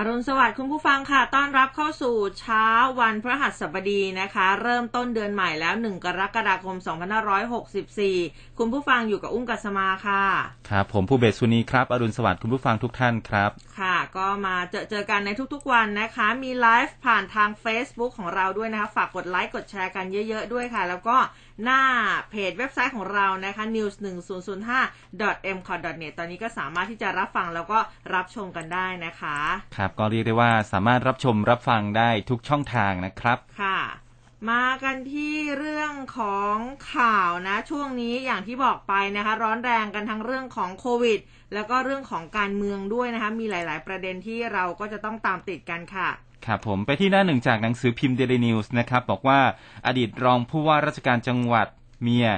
อรุณสวัสดิ์คุณผู้ฟังค่ะ ต้อนรับเข้าสู่เช้าวันพระหัสบดีนะคะ เริ่มต้นเดือนใหม่แล้ว 1 กรกฎาคม 2564 คุณผู้ฟังอยู่กับอุ้มกัสมาค่ะ ครับ ผมผู้เบสสุนีครับ อรุณสวัสดิ์คุณผู้ฟังทุกท่านครับ ค่ะ ก็มาเจอเจอกันในทุกๆวันนะคะ มีไลฟ์ผ่านทาง Facebook ของเราด้วยนะคะ ฝากกดไลค์กดแชร์กันเยอะ ๆ ด้วยค่ะ แล้วก็ หน้าเพจเว็บไซต์ของเรานะคะ news 1 0 0 5 m c o t net ตอนนี้ก็สามารถที่จะรับฟังแล้วก็รับชมกันได้นะคะ ครับก็เรียกได้ว่าสามารถรับชมรับฟังได้ทุกช่องทางนะครับค่ะมากันที่เรื่องของข่าวนะ ช่วงนี้อย่างที่บอกไปนะคะ ร้อนแรงกันทั้งเรื่องของโควิด แล้วก็เรื่องของการเมืองด้วยนะคะ มีหลาย ๆ ประเด็นที่เราก็จะต้องตามติดกันค่ะ ครับผมไปที่หน้าหนึ่งจากหนังสือพิมพ์เดลินิวส์นะครับ บอกว่าอดีตรองผู้ว่าราชการจังหวัดเมีย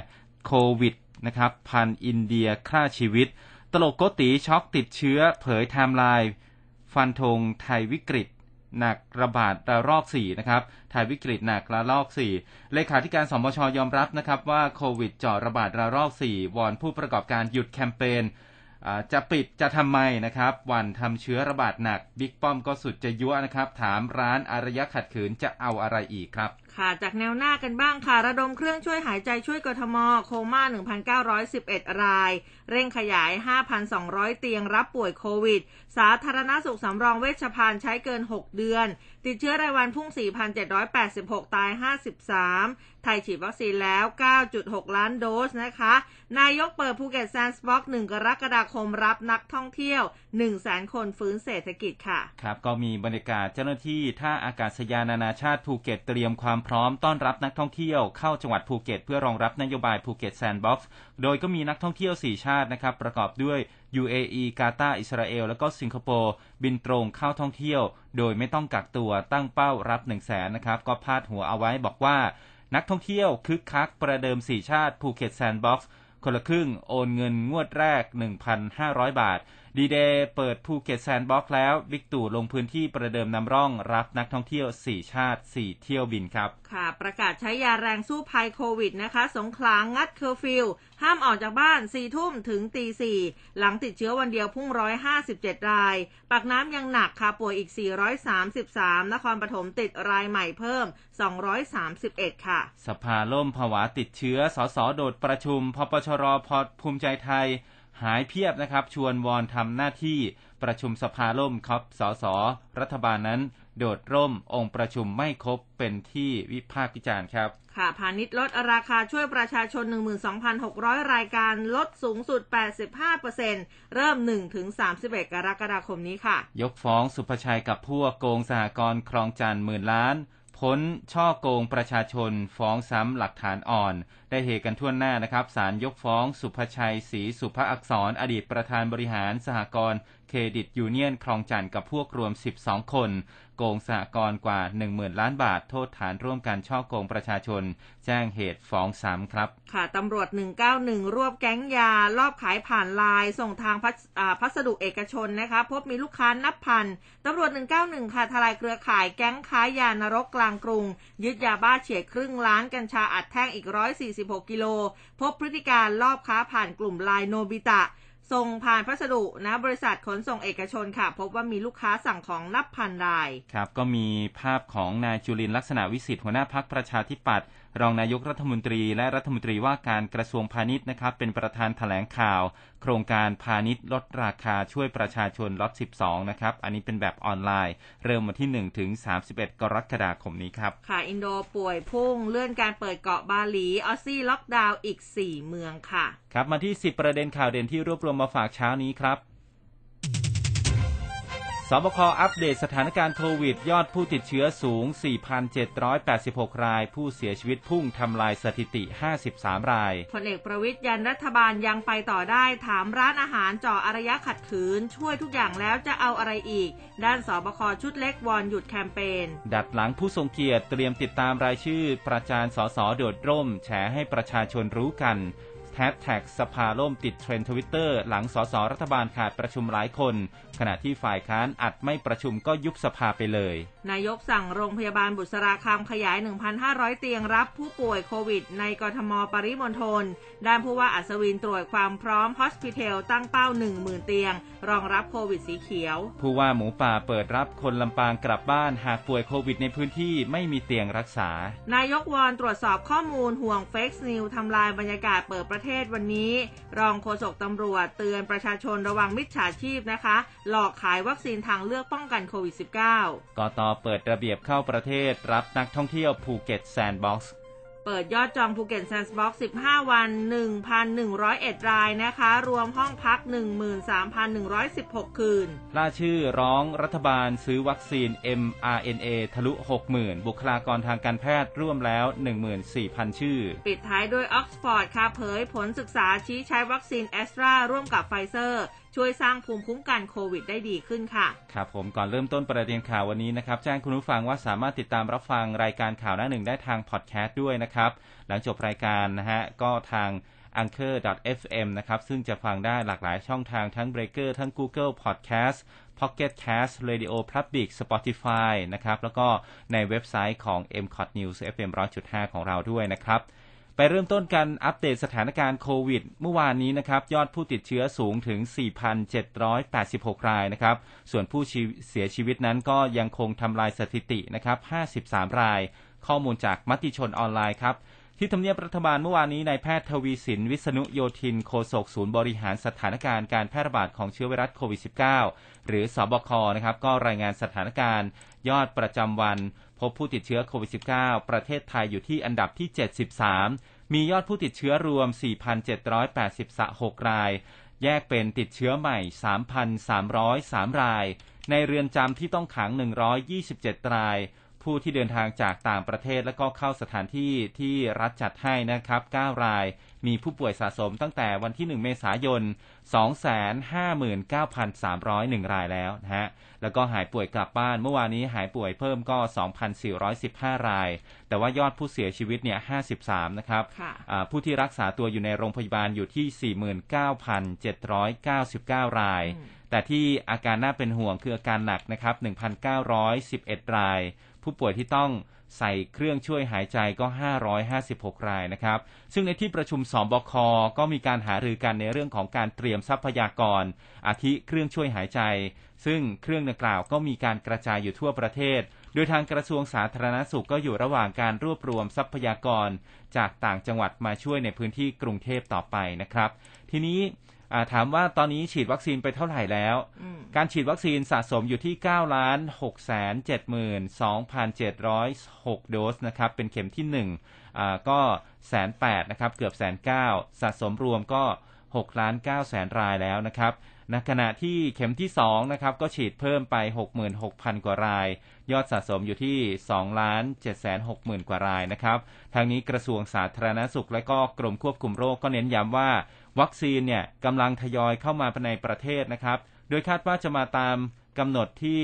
โควิดนะครับพันอินเดียฆ่าชีวิต ตลกโกติช็อกติดเชื้อ เผยไทม์ไลน์ฟันธงไทยวิกฤตหนักระบาดระลอก4นะครับไทยวิกฤตหนักระลอก 4 เลขาธิการสมชยอมรับนะครับว่าโควิดเจาะระบาดระลอก 4 วอนผู้ประกอบการหยุดแคมเปญ จะปิดจะทำไมนะครับวันทำเชื้อระบาดหนักบิ๊กป้อมก็สุดจะยั่วนะครับ ถามร้านอารยะขัดขืนจะเอาอะไรอีกครับ ค่ะจากแนวหน้ากันบ้างค่ะ ระดมเครื่องช่วยหายใจช่วยกทม โคม่า 1,911 ราย เร่งขยาย 5,200 เตียงรับป่วยโควิด สาธารณสุขสำรองเวชภัณฑ์ใช้เกิน 6 เดือน ติดเชื้อรายวันพุ่ง 4,786 ตาย 53 ไทยฉีดวัคซีนแล้ว 9.6 ล้านโดสนะคะ นายกเปิดภูเก็ตแซนด์บ็อกซ์1กรกฎาคมรับนักท่องเที่ยว 100,000คนฟื้นเศรษฐกิจค่ะ ครับ ก็มีบรรยากาศเจ้าหน้าที่ท่าอากาศยานานาชาติภูเก็ตเตรียมความพร้อมต้อนรับนักท่องเที่ยวเข้าจังหวัดภูเก็ต เพื่อรองรับนโยบายภูเก็ตแซนด์บ็อกซ์ โดยก็มีนักท่องเที่ยว 4 ชาตินะครับประกอบด้วย UAE กาตาร์อิสราเอล และก็สิงคโปร์บินตรงเข้าท่องเที่ยว โดยไม่ต้องกักตัวตั้งเป้ารับ1 0 0 0 0แสนนะครับก็พาดหัวเอาไว้บอกว่า นักท่องเที่ยวคึกคักประเดิม 4 ชาติภูเก็ตแซนด์บ็อกซ์คนละครึ่งโอนเงินงวดแรก 1,500 บาท ดีเดย์เปิดภูเก็ตแซนด์บ็อกซ์แล้วบิ๊กตู่ลงพื้นที่ประเดิมนำร่องรับนักท่องเที่ยว 4 ชาติ 4 เที่ยวบินครับ ค่ะ ประกาศใช้ยาแรงสู้ภัยโควิดนะคะ สงขลางัดเคอร์ฟิวห้ามออกจากบ้าน 4 ทุ่มถึงตี4หลังติดเชื้อวันเดียวพุ่ง 157 ราย ปากน้ำยังหนักค่ะ ป่วยอีก 433 นครปฐมติดรายใหม่เพิ่ม 231 ค่ะ สภาล่มภาวะติดเชื้อสสโดดประชุมพปชรพภูมิใจไทย หายเพียบนะครับ ชวนวอนทำหน้าที่ประชุมสภาล่มครับสสรัฐบาลนั้น โดดร่มองค์ประชุมไม่ครบเป็นที่วิพากษ์วิจารณ์ครับ ค่ะพาณิชย์ลดราคาช่วยประชาชน 12,600 รายการลดสูงสุด 85%เริ่ม 1-31 กรกฎาคมนี้ค่ะ ยกฟ้องสุภชัยกับพวกโกงสหกรณ์คลองจันทร์หมื่นล้าน พ้นช่อโกงประชาชนฟ้องซ้ำหลักฐานอ่อน ได้เหตุกันทั่วหน้านะครับศาลยกฟ้องสุภชัยศรีสุภอักษรอดีตประธานบริหารสหกรณ์ เครดิตยูเนียนคลองจันทร์กับพวกรวม 12 คน โกงสหกรณ์กว่า 10,000 ล้านบาท โทษฐานร่วมกันช่อโกงประชาชน แจ้งเหตุฟ้องซ้ำครับ ค่ะตำรวจ 191 รวบแก๊งยา รอบขายผ่านไลน์ส่งทางพัสพัสดุเอกชนนะคะ พบมีลูกค้านับพันตำรวจ 191 ค่ะทลายเครือข่ายแก๊งค้ายานรกกลางกรุง ยึดยาบ้าเฉียดครึ่งล้านกัญชาอัดแท่งอีก 146 กิโล พบพฤติการลอบค้าผ่านกลุ่มไลน์โนบิตะ ส่งผ่านพัสดุนะบริษัทขนส่งเอกชนค่ะ พบว่ามีลูกค้าสั่งของนับพันราย ครับ ก็มีภาพของนายจุรินทร์ ลักษณวิศิษฏ์หัวหน้าพรรคประชาธิปัตย์ รองนายกรัฐมนตรีและรัฐมนตรีว่าการกระทรวงพาณิชย์นะครับเป็นประธานแถลงข่าว โครงการพาณิชย์ลดราคาช่วยประชาชนล็อต 12 นะครับ อันนี้เป็นแบบออนไลน์ เริ่มวันที่ 1 ถึง 31 กรกฎาคมนี้ครับ ค่ะ อินโดป่วยพุ่งเลื่อนการเปิดเกาะบาหลี ออสซี่ล็อกดาวน์อีก 4 เมืองค่ะ ครับ มาที่ 10 ประเด็นข่าวเด่นที่รวบรวมมาฝากเช้านี้ครับ สบคอัปเดตสถานการณ์โควิด ยอดผู้ติดเชื้อสูง 4,786 ราย ผู้เสียชีวิตพุ่งทำลายสถิติ 53 ราย พลเอกประวิทย์ยันรัฐบาลยังไปต่อได้ ถามร้านอาหารเจ่ออารยะขัดขืน ช่วยทุกอย่างแล้วจะเอาอะไรอีก ด้านสบคชุดเล็กวอนหยุดแคมเปญ ดัดหลังผู้ทรงเกียรติเตรียมติดตามรายชื่อ ประจานสสโดดร่ม แฉให้ประชาชนรู้กันแฮชแท็กสภาล่มติดเทรนด์ทวิตเตอร์หลังสสรัฐบาลขาดประชุมหลายคน ขณะที่ฝ่ายค้านอัดไม่ประชุมก็ยุบสภาไปเลย นายกสั่งโรงพยาบาลบุษราคัมขยาย 1,500 เตียงรับผู้ป่วยโควิด ในกทมปริมณฑลด้านผู้ว่าอัศวินตรวจความพร้อม hospitel ตั้งเป้า 10,000 เตียง รองรับโควิดสีเขียว ผู้ว่าหมูป่าเปิดรับคนลำปางกลับบ้านหากป่วยโควิดในพื้นที่ไม่มีเตียงรักษา นายกวอนตรวจสอบข้อมูลห่วง fake news ทำลายบรรยากาศเปิดประเทศวันนี้ รองโฆษกตำรวจเตือนประชาชนระวังมิจฉาชีพนะคะ หลอกขายวัคซีนทางเลือกป้องกันโควิด -19 กตเปิดระเบียบเข้าประเทศรับนักท่องเที่ยวภูเก็ตแซนด์บ็อกซ์ เปิดยอดจองภูเก็ตแซนด์บ็อกซ์15 วัน 1,101 รายนะคะ รวมห้องพัก 13,116 คืน ล่าชื่อร้องรัฐบาลซื้อวัคซีน mRNA ทะลุ 60,000 บุคลากรทางการแพทย์ร่วมแล้ว 14,000 ชื่อ ปิดท้ายด้วยออกซ์ฟอร์ดค่ะเผยผลศึกษาชี้ใช้วัคซีนแอสตราร่วมกับไฟเซอร์ ช่วยสร้างภูมิคุ้มกันโควิดได้ดีขึ้นค่ะ ครับผมก่อนเริ่มต้นประเด็นข่าววันนี้นะครับแจ้งคุณผู้ฟังว่าสามารถติดตามรับฟังรายการข่าวหน้าหนึ่งได้ทางพอดแคสต์ด้วยนะครับ หลังจบรายการนะฮะก็ทาง anchor.fm นะครับ ซึ่งจะฟังได้หลากหลายช่องทางทั้ง Breaker ทั้ง Google Podcast Pocket Cast Radio Public Spotify นะครับ แล้วก็ในเว็บไซต์ของ m c o t News FM 100.5 ของเราด้วยนะครับ ไปเริ่มต้นกันอัปเดตสถานการณ์โควิด เมื่อวานนี้นะครับยอดผู้ติดเชื้อสูงถึง 4,786 รายนะครับ ส่วนผู้เสียชีวิตนั้นก็ยังคงทำลายสถิตินะครับ 53 ราย ข้อมูลจากมติชนออนไลน์ครับ ที่ทำเนียบรัฐบาลเมื่อวานนี้นายแพทย์ทวีสิน วิษณุโยธินโฆษกศูนย์บริหารสถานการณ์การแพร่ระบาดของเชื้อไวรัสโควิด -19 หรือสอบคนะครับก็รายงานสถานการณ์ ยอดประจำวัน พบผู้ติดเชื้อโควิด -19 ประเทศไทยอยู่ที่อันดับที่ 73 มียอดผู้ติดเชื้อรวม 4,786 ราย แยกเป็นติดเชื้อใหม่ 3,303 ราย ในเรือนจำที่ต้องขัง 127 ราย ผู้ที่เดินทางจากต่างประเทศและก็เข้าสถานที่ที่รัฐจัดให้นะครับ 9 ราย มีผู้ป่วยสะสมตั้งแต่วันที่ 1 เมษายน 259,301 รายแล้วนะฮะ แล้วก็หายป่วยกลับบ้าน เมื่อวานนี้หายป่วยเพิ่มก็ 2,415 ราย แต่ว่ายอดผู้เสียชีวิตเนี่ย 53 นะครับค่ะอ่าผู้ที่รักษาตัวอยู่ในโรงพยาบาลอยู่ที่ 49,799 รายอืมแต่ที่อาการน่าเป็นห่วงคืออาการหนักนะครับ 1,911 ราย ผู้ป่วยที่ต้อง ใส่เครื่องช่วยหายใจก็ 556 รายนะครับ ซึ่งในที่ประชุมสบค ก็มีการหารือกันในเรื่องของการเตรียมทรัพยากร อาทิเครื่องช่วยหายใจ ซึ่งเครื่องดังกล่าวก็มีการกระจายอยู่ทั่วประเทศ โดยทางกระทรวงสาธารณสุขก็อยู่ระหว่างการรวบรวมทรัพยากร จากต่างจังหวัดมาช่วยในพื้นที่กรุงเทพต่อไปนะครับ ทีนี้ ถามว่าตอนนี้ฉีดวัคซีนไปเท่าไหร่แล้วอืมการฉีดวัคซีนสะสมอยู่ที่9ล้าน6แสน72,706 โดสนะครับ เป็นเข็มที่1อ่าก็แสนแปดนะครับ เกือบแสนเก้าสะสมรวมก็6ล้าน9แสนรายแล้วนะครับในขณะที่เข็มที่2นะครับก็ฉีดเพิ่มไป 66,000 กว่าราย ยอดสะสมอยู่ที่2ล้าน7แสน60,000 กว่ารายนะครับทางนี้กระทรวงสาธารณสุขและก็กรมควบคุมโรคก็เน้นย้ำว่า วัคซีนเนี่ยกำลังทยอยเข้ามาในประเทศนะครับ โดยคาดว่าจะมาตามกำหนดที่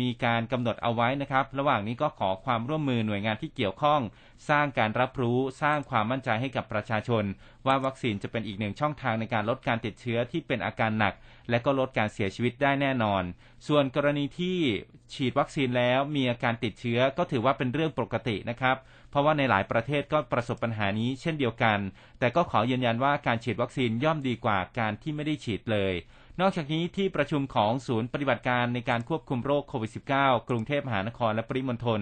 มีการกำหนดเอาไว้นะครับ ระหว่างนี้ก็ขอความร่วมมือหน่วยงานที่เกี่ยวข้อง สร้างการรับรู้สร้างความมั่นใจให้กับประชาชน ว่าวัคซีนจะเป็นอีกหนึ่งช่องทางในการลดการติดเชื้อที่เป็นอาการหนัก และก็ลดการเสียชีวิตได้แน่นอน ส่วนกรณีที่ฉีดวัคซีนแล้วมีอาการติดเชื้อก็ถือว่าเป็นเรื่องปกตินะครับเพราะว่าในหลายประเทศก็ประสบปัญหานี้เช่นเดียวกัน แต่ก็ขอยืนยันว่าการฉีดวัคซีนย่อมดีกว่าการที่ไม่ได้ฉีดเลย นอกจากนี้ที่ประชุมของศูนย์ปฏิบัติการในการควบคุมโรคโควิด -19 กรุงเทพมหานครและปริมณฑล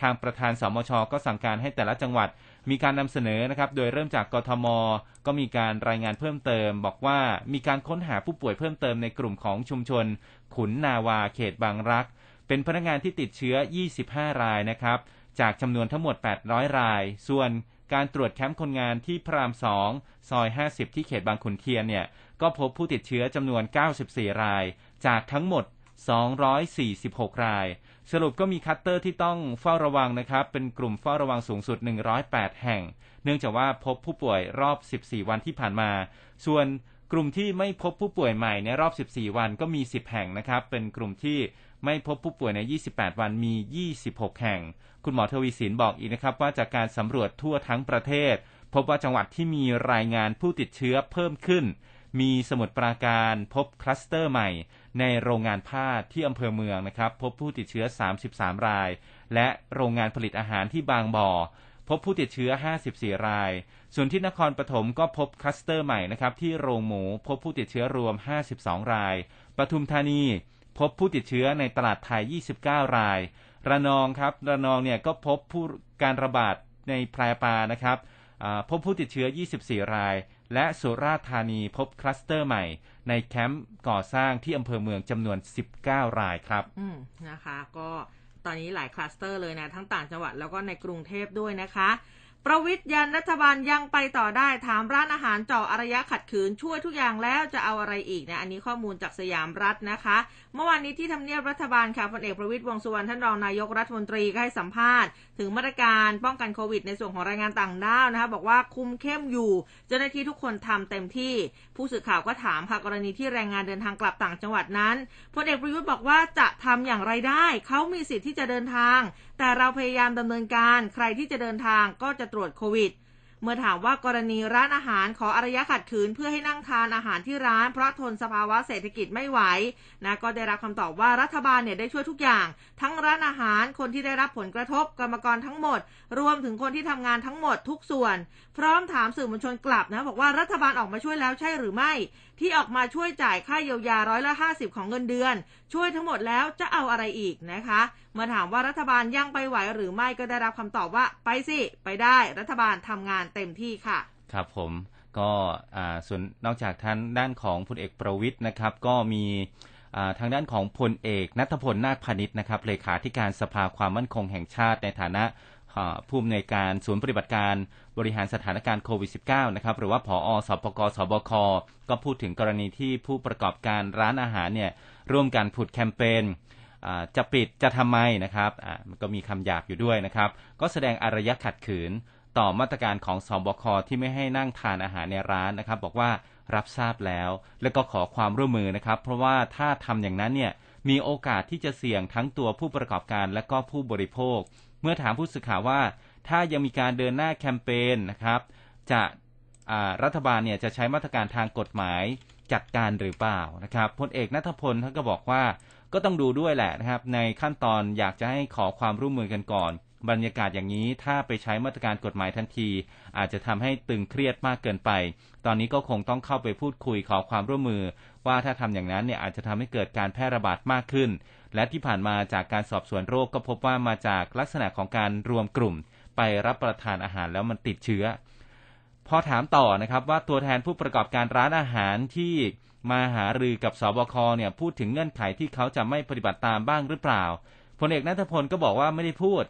ทางประธานสมชก็สั่งการให้แต่ละจังหวัด มีการนำเสนอนะครับ โดยเริ่มจากกทม ก็มีการรายงานเพิ่มเติม บอกว่ามีการค้นหาผู้ป่วยเพิ่มเติมในกลุ่มของชุมชน ขุนนาวาเขตบางรัก เป็นพนักงานที่ติดเชื้อ 25 รายนะครับจากจำนวนทั้งหมด 800 ราย ส่วน การตรวจแคมป์คนงานที่พระราม2ซอย 50 ที่เขตบางขุนเทียนเนี่ย ก็พบผู้ติดเชื้อจำนวน 94 ราย จากทั้งหมด 246 ราย สรุปก็มีคลัสเตอร์ที่ต้องเฝ้าระวังนะครับ เป็นกลุ่มเฝ้าระวังสูงสุด 108 แห่ง เนื่องจากว่าพบผู้ป่วยรอบ 14 วันที่ผ่านมา ส่วนกลุ่มที่ไม่พบผู้ป่วยใหม่ในรอบ 14 วันก็มี 10 แห่งนะครับ เป็นกลุ่มที่ ไม่พบผู้ป่วยใน 28 วันมี 26 แห่ง คุณหมอทวีสินบอกอีกนะครับว่าจากการสำรวจทั่วทั้งประเทศ พบว่าจังหวัดที่มีรายงานผู้ติดเชื้อเพิ่มขึ้น มีสมุทรปราการพบคลัสเตอร์ใหม่ ในโรงงานผ้าที่อำเภอเมืองนะครับ พบผู้ติดเชื้อ 33 ราย และโรงงานผลิตอาหารที่บางบ่อพบผู้ติดเชื้อ 54 ราย ส่วนที่นครปฐมก็พบคลัสเตอร์ใหม่นะครับที่โรงหมู พบผู้ติดเชื้อรวม 52 ราย ปทุมธานี พบผู้ติดเชื้อในตลาดไทย 29 ราย ระนองครับ ระนองเนี่ยก็พบผู้การระบาดในแพรปานะครับพบผู้ติดเชื้อ 24 ราย และสุราษฎร์ธานีพบคลัสเตอร์ใหม่ในแคมป์ก่อสร้างที่อำเภอเมืองจำนวน 19 รายครับ อืมนะคะ ก็ตอนนี้หลายคลัสเตอร์เลยนะ ทั้งต่างจังหวัดแล้วก็ในกรุงเทพด้วยนะคะ ประวิทย์ยันรัฐบาลยังไปต่อได้ถามร้านอาหารเจาะอารยะขัดขืนช่วยทุกอย่างแล้วจะเอาอะไรอีกนะอันนี้ข้อมูลจากสยามรัฐนะคะ เมื่อวานนี้ที่ทำเนียบรัฐบาลค่ะพลเอกประวิทย์วงสุวรรณท่านรองนายกรัฐมนตรีก็ให้สัมภาษณ์ ถึงมาตรการป้องกันโควิดในส่วนของแรงงานต่างด้าวนะคะ บอกว่าคุมเข้มอยู่ เจ้าหน้าที่ทุกคนทำเต็มที่ ผู้สื่อข่าวก็ถามค่ะกรณีที่แรงงานเดินทางกลับต่างจังหวัดนั้นพลเอกประยุทธ์บอกว่าจะทำอย่างไรได้ เขามีสิทธิ์ที่จะเดินทาง แต่เราพยายามดำเนินการ ใครที่จะเดินทางก็จะตรวจโควิด เมื่อถามว่ากรณีร้านอาหารขออารยะขัดขืนเพื่อให้นั่งทานอาหารที่ร้าน เพราะทนสภาวะเศรษฐกิจไม่ไหวนะก็ได้รับคำตอบว่ารัฐบาลเนี่ยได้ช่วยทุกอย่าง ทั้งร้านอาหารคนที่ได้รับผลกระทบกรรมกรทั้งหมด รวมถึงคนที่ทำงานทั้งหมดทุกส่วน พร้อมถามสื่อมวลชนกลับนะ บอกว่ารัฐบาลออกมาช่วยแล้วใช่หรือไม่ ที่ออกมาช่วยจ่ายค่าเยียวยาร้อยละห้าสิบของเงินเดือน ช่วยทั้งหมดแล้วจะเอาอะไรอีกนะคะเมื่อถามว่ารัฐบาลยังไปไหวหรือไม่ก็ได้รับคำตอบว่าไปสิไปได้รัฐบาลทำงานเต็มที่ค่ะ ครับผมก็ส่วนนอกจากทางด้านของพลเอกประวิทย์นะครับ ก็มีทางด้านของพลเอกนัทพลนาคพาณิชย์นะครับเลขาธิการสภาความมั่นคงแห่งชาติในฐานะ ผู้อำนวยการศูนย์ปฏิบัติการบริหารสถานการณ์โควิด -19 นะครับหรือว่าผอสปกสบค ก็พูดถึงกรณีที่ผู้ประกอบการร้านอาหารเนี่ยร่วมกันผุดแคมเปญจะปิดจะทำไมนะครับมันก็มีคำหยาบอยู่ด้วยนะครับ ก็แสดงอารยะขัดขืนต่อมาตรการของสบคที่ไม่ให้นั่งทานอาหารในร้านนะครับ บอกว่ารับทราบแล้ว แล้วก็ขอความร่วมมือนะครับ เพราะว่าถ้าทำอย่างนั้นเนี่ยมีโอกาสที่จะเสี่ยงทั้งตัวผู้ประกอบการและก็ผู้บริโภค เมื่อถามผู้สื่อข่าวว่า ถ้ายังมีการเดินหน้าแคมเปญนะครับจะรัฐบาลเนี่ยจะใช้มาตรการทางกฎหมายจัดการหรือเปล่านะครับพลเอกนัทพลท่านก็บอกว่าก็ต้องดูด้วยแหละนะครับ ในขั้นตอนอยากจะให้ขอความร่วมมือกันก่อน บรรยากาศอย่างนี้ถ้าไปใช้มาตรการกฎหมายทันที อาจจะทำให้ตึงเครียดมากเกินไป ตอนนี้ก็คงต้องเข้าไปพูดคุยขอความร่วมมือ ว่าถ้าทำอย่างนั้นเนี่ยอาจจะทำให้เกิดการแพร่ระบาดมากขึ้น และที่ผ่านมาจากการสอบสวนโรคก็พบว่ามาจากลักษณะของการรวมกลุ่ม ไปรับประทานอาหารแล้วมันติดเชื้อ พอถามต่อนะครับว่าตัวแทนผู้ประกอบการร้านอาหารที่มาหารือกับสบคเนี่ยพูดถึงเงื่อนไขที่เขาจะไม่ปฏิบัติตามบ้างหรือเปล่าพลเอกนัทพลก็บอกว่าไม่ได้พูด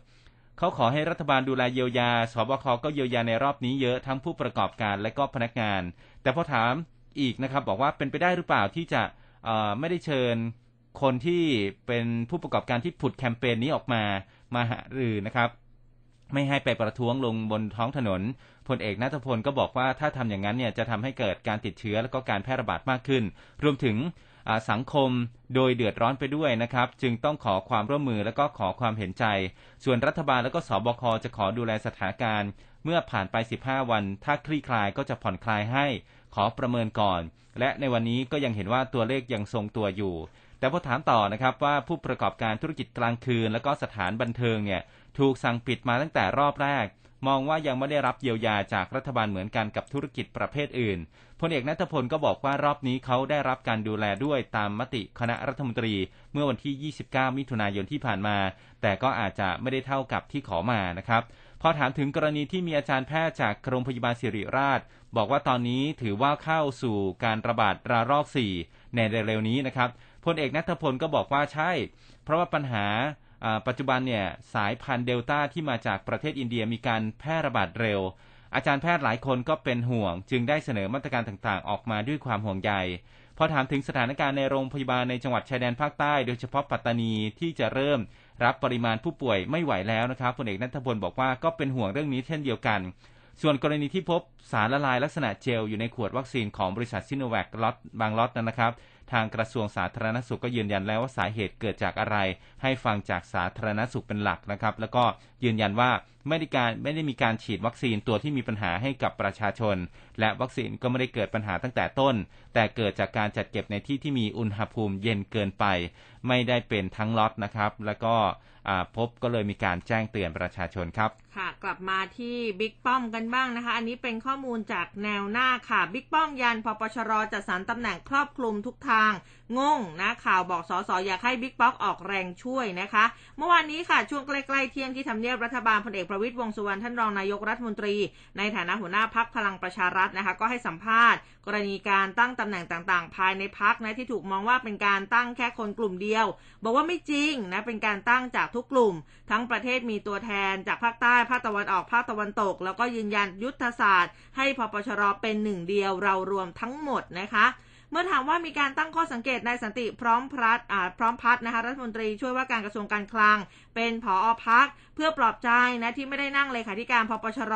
เขาขอให้รัฐบาลดูแลเยียวยา สบคก็เยียวยาในรอบนี้เยอะทั้งผู้ประกอบการและก็พนักงาน แต่พอถามอีกนะครับบอกว่าเป็นไปได้หรือเปล่าที่จะไม่ได้เชิญ คนที่เป็นผู้ประกอบการที่ผุดแคมเปญนี้ออกมามาหารือนะครับ ไม่ให้ไปประท้วงลงบนท้องถนนพลเอกนัทพลก็บอกว่าถ้าทำอย่างนั้นเนี่ยจะทำให้เกิดการติดเชื้อและก็การแพร่ระบาดมากขึ้น รวมถึงสังคมโดยเดือดร้อนไปด้วยนะครับ จึงต้องขอความร่วมมือและก็ขอความเห็นใจ ส่วนรัฐบาลและก็สบคจะขอดูแลสถานการณ์ เมื่อผ่านไป 15 วัน ถ้าคลี่คลายก็จะผ่อนคลายให้ขอประเมินก่อน และในวันนี้ก็ยังเห็นว่าตัวเลขยังทรงตัวอยู่ แต่พอถามต่อนะครับว่าผู้ประกอบการธุรกิจกลางคืน และก็สถานบันเทิงเนี่ยถูกสั่งปิดมาตั้งแต่รอบแรก มองว่ายังไม่ได้รับเยียวยาจากรัฐบาลเหมือนกันกับธุรกิจประเภทอื่นพลเอกนัทพลก็บอกว่ารอบนี้เขาได้รับการดูแลด้วยตามมติคณะรัฐมนตรี เมื่อวันที่ 29 มิถุนายนที่ผ่านมา แต่ก็อาจจะไม่ได้เท่ากับที่ขอมานะครับพอถามถึงกรณีที่มีอาจารย์แพทย์จากโรงพยาบาลศิริราช บอกว่าตอนนี้ถือว่าเข้าสู่การระบาดระลอก 4 ในเร็วๆนี้นะครับ พลเอกณัฐพลก็บอกว่าใช่ เพราะว่าปัญหาปัจจุบันเนี่ยสายพันธุ์เดลต้าที่มาจากประเทศอินเดียมีการแพร่ระบาดเร็ว อาจารย์แพทย์หลายคนก็เป็นห่วง จึงได้เสนอมาตรการต่างๆ ออกมาด้วยความห่วงใยพอถามถึงสถานการณ์ในโรงพยาบาลในจังหวัดชายแดนภาคใต้ โดยเฉพาะปัตตานีที่จะเริ่มรับปริมาณผู้ป่วยไม่ไหวแล้วนะครับพลเอกณัฐพลบอกว่าก็เป็นห่วงเรื่องนี้เช่นเดียวกัน ส่วนกรณีที่พบสารละลายลักษณะเจลอยู่ในขวดวัคซีนของบริษัทซิโนแวคล็อตบางล็อตนะครับ ทางกระทรวงสาธารณสุขก็ยืนยันแล้วว่าสาเหตุเกิดจากอะไร ให้ฟังจากสาธารณสุขเป็นหลักนะครับ แล้วก็ยืนยันว่าไม่ได้การไม่ได้มีการฉีดวัคซีนตัวที่มีปัญหาให้กับประชาชน และวัคซีนก็ไม่ได้เกิดปัญหาตั้งแต่ต้น แต่เกิดจากการจัดเก็บในที่ที่มีอุณหภูมิเย็นเกินไป ไม่ได้เป็นทั้งล็อตนะครับ แล้วก็พบก็เลยมีการแจ้งเตือนประชาชนครับค่ะ กลับมาที่บิ๊กป้อมกันบ้างนะคะ อันนี้เป็นข้อมูลจากแนวหน้าค่ะ บิ๊กป้อมยันพปชรจัดสรรตำแหน่งครอบคลุมทุกทาง งงนะข่าวบอกสอสออยากให้บิ๊กป๊อกออกแรงช่วยนะคะ เมื่อวานนี้ค่ะ ช่วงใกล้ๆเที่ยงที่ทำเนียบรัฐบาลพลเอกประวิตยวงสุวรรณท่านรองนายกรัฐมนตรี ในฐานะหัวหน้าพักพลังประชารัฐนะคะ ก็ให้สัมภาษณ์ กรณีการตั้งตำแหน่งต่างๆ ภายในพักนะที่ถูกมองว่าเป็นการตั้งแค่คนกลุ่มเดียว บอกว่าไม่จริงนะเป็นการตั้งจากทุกกลุ่ม ทั้งประเทศมีตัวแทนจากภาคใต้ภาคตะวันออกภาคตะวันตก แล้วก็ยืนยันยุทธศาสตร์ ให้พปชรเป็นหนึ่งเดียวเรารวมทั้งหมดนะคะเมื่อถามว่ามีการตั้งข้อสังเกตนายสันติพร้อมพัฒพร้อมพัฒนะคะรัฐมนตรีช่วยว่าการกระทรวงการคลัง เป็นผออพักเพื่อปลอบใจนะที่ไม่ได้นั่งเลขาธิการพปชร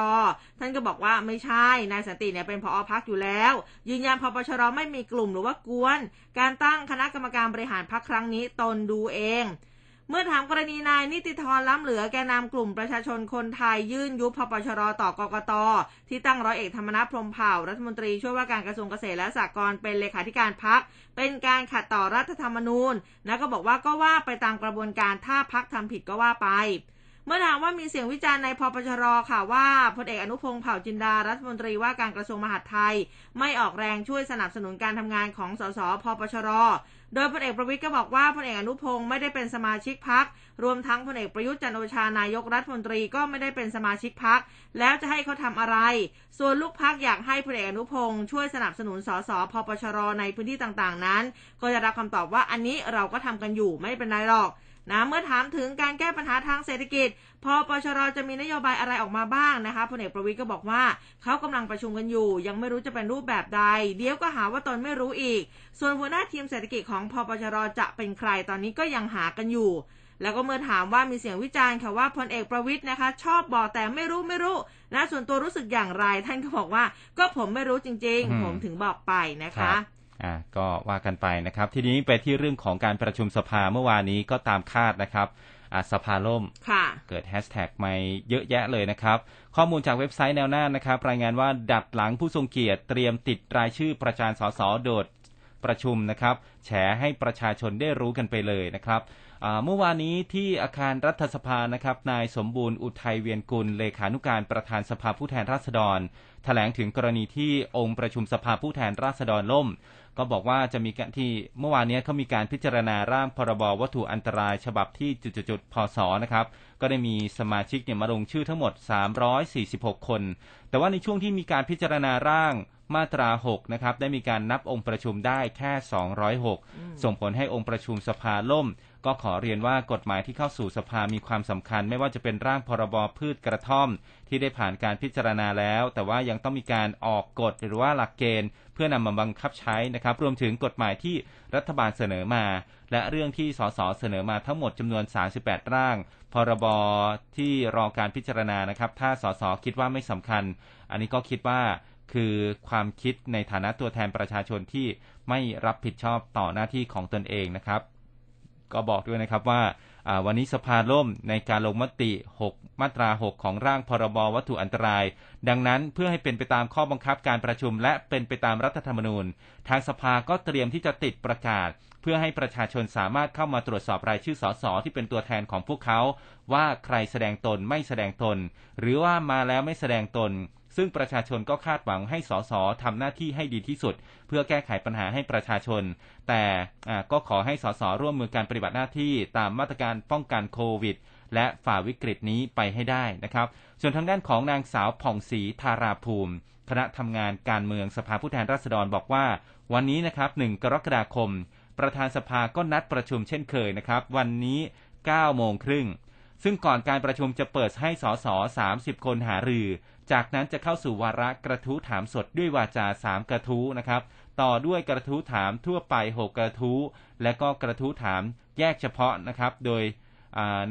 ท่านก็บอกว่าไม่ใช่นายสันติเนี่ยเป็นผอพักอยู่แล้ว ยืนยันพปชรไม่มีกลุ่มหรือว่ากวน การตั้งคณะกรรมการบริหารพักครั้งนี้ตนดูเอง เมื่อถามกรณีนายนิติธรล้ำเหลือแกนนำกลุ่มประชาชนคนไทยยื่นยุบพปชรต่อกกต ที่ตั้งร้อยเอกธรรมนัฐพรมเผ่ารัฐมนตรีช่วยว่าการกระทรวงเกษตรและสหกรณ์เป็นเลขาธิการพัก เป็นการขัดต่อรัฐธรรมนูญนะก็บอกว่าก็ว่าไปตามกระบวนการถ้าพักทำผิดก็ว่าไป เมื่อถามว่ามีเสียงวิจารณ์ในพปชรค่ะว่าพลเอกอนุพงศ์เผ่าจินดารัฐมนตรีว่าการกระทรวงมหาดไทย ไม่ออกแรงช่วยสนับสนุนการทำงานของสสพปชร โดยพลเอกประวิทย์ก็บอกว่าพลเอกอนุพงศ์ไม่ได้เป็นสมาชิกพักรวมทั้งพลเอกประยุทธ์จันโอชานายกรัฐมนตรีก็ไม่ได้เป็นสมาชิกพักแล้วจะให้เขาทำอะไร ส่วนลูกพักอยากให้พลเอกอนุพงศ์ช่วยสนับสนุนสสพปชรในพื้นที่ต่างๆ นั้น ก็จะรับคำตอบว่าอันนี้เราก็ทำกันอยู่ไม่เป็นไรหรอก นะเมื่อถามถึงการแก้ปัญหาทางเศรษฐกิจพอปชรจะมีนโยบายอะไรออกมาบ้างนะคะพลเอกประวิทย์ก็บอกว่าเขากำลังประชุมกันอยู่ ยังไม่รู้จะเป็นรูปแบบใด เดี๋ยวก็หาว่าตนไม่รู้อีก ส่วนหัวหน้าทีมเศรษฐกิจของพอปชรจะเป็นใครตอนนี้ก็ยังหากันอยู่ แล้วก็เมื่อถามว่ามีเสียงวิจารณ์ค่ะว่าพลเอกประวิทย์นะคะ ชอบบอกแต่ไม่รู้ไม่รู้นะส่วนตัวรู้สึกอย่างไร ท่านก็บอกว่า ก็ผมไม่รู้จริง ๆ ผมถึงบอกไปนะคะ อ่าก็ว่ากันไปนะครับ ทีนี้ไปที่เรื่องของการประชุมสภาเมื่อวานนี้ก็ตามคาดนะครับอ่าสภาล่ม เกิดแฮชแท็กมาเยอะแยะเลยนะครับ ข้อมูลจากเว็บไซต์แนวหน้านะครับ รายงานว่าดัดหลังผู้ทรงเกียรติเตรียมติดรายชื่อประจานสสโดดประชุมนะครับ แฉให้ประชาชนได้รู้กันไปเลยนะครับเมื่อวานนี้ที่อาคารรัฐสภานะครับ นายสมบูรณ์อุทัยเวียนกุล เลขานุการประธานสภาผู้แทนราษฎรแถลงถึงกรณีที่องค์ประชุมสภาผู้แทนราษฎรล่ม ก็บอกว่าจะมีการที่เมื่อวานนี้เขามีการพิจารณาร่างพรบวัตถุอันตรายฉบับที่จุดๆพศนะครับ ก็ได้มีสมาชิกเนี่ยมาลงชื่อทั้งหมด 346 คน แต่ว่าในช่วงที่มีการพิจารณาร่างมาตรา 6 นะครับ ได้มีการนับองค์ประชุมได้แค่ 206 ส่งผลให้องค์ประชุมสภาล่ม ก็ขอเรียนว่ากฎหมายที่เข้าสู่สภามีความสำคัญ ไม่ว่าจะเป็นร่างพรบพืชกระท่อม ที่ได้ผ่านการพิจารณาแล้ว แต่ว่ายังต้องมีการออกกฎหรือว่าหลักเกณฑ์ เพื่อนำมาบังคับใช้นะครับ รวมถึงกฎหมายที่รัฐบาลเสนอมา และเรื่องที่สสเสนอมาทั้งหมดจำนวน 38 ร่าง พรบที่รอการพิจารณานะครับ ถ้าสสคิดว่าไม่สำคัญ อันนี้ก็คิดว่าคือความคิดในฐานะตัวแทนประชาชนที่ไม่รับผิดชอบต่อหน้าที่ของตนเองนะครับ ก็บอกด้วยนะครับว่าวันนี้สภาล่มในการลงมติ 6 มาตรา 6 ของร่างพรบวัตถุอันตราย ดังนั้นเพื่อให้เป็นไปตามข้อบังคับการประชุม และเป็นไปตามรัฐธรรมนูญ ทางสภาก็เตรียมที่จะติดประกาศ เพื่อให้ประชาชนสามารถเข้ามาตรวจสอบรายชื่อสสที่เป็นตัวแทนของพวกเขา ว่าใครแสดงตนไม่แสดงตน หรือว่ามาแล้วไม่แสดงตน ซึ่งประชาชนก็คาดหวังให้สสทำหน้าที่ให้ดีที่สุด เพื่อแก้ไขปัญหาให้ประชาชน แต่ก็ขอให้สสร่วมมือการปฏิบัติหน้าที่ตามมาตรการป้องกันโควิดและฝ่าวิกฤตนี้ไปให้ได้นะครับ ส่วนทางด้านของนางสาวผ่องศรีธาราภูมิ คณะทำงานการเมืองสภาผู้แทนราษฎรบอกว่า วันนี้นะครับ 1 กรกฎาคม ประธานสภาก็นัดประชุมเช่นเคยนะครับ วันนี้ 9 โมงครึ่ง ซึ่งก่อนการประชุมจะเปิดให้สส 30 คนหารือ จากนั้นจะเข้าสู่วาระกระทู้ถามสดด้วยวาจาสามกระทู้นะครับ ต่อด้วยกระทู้ถามทั่วไปหกกระทู้ และก็กระทู้ถามแยกเฉพาะนะครับ โดย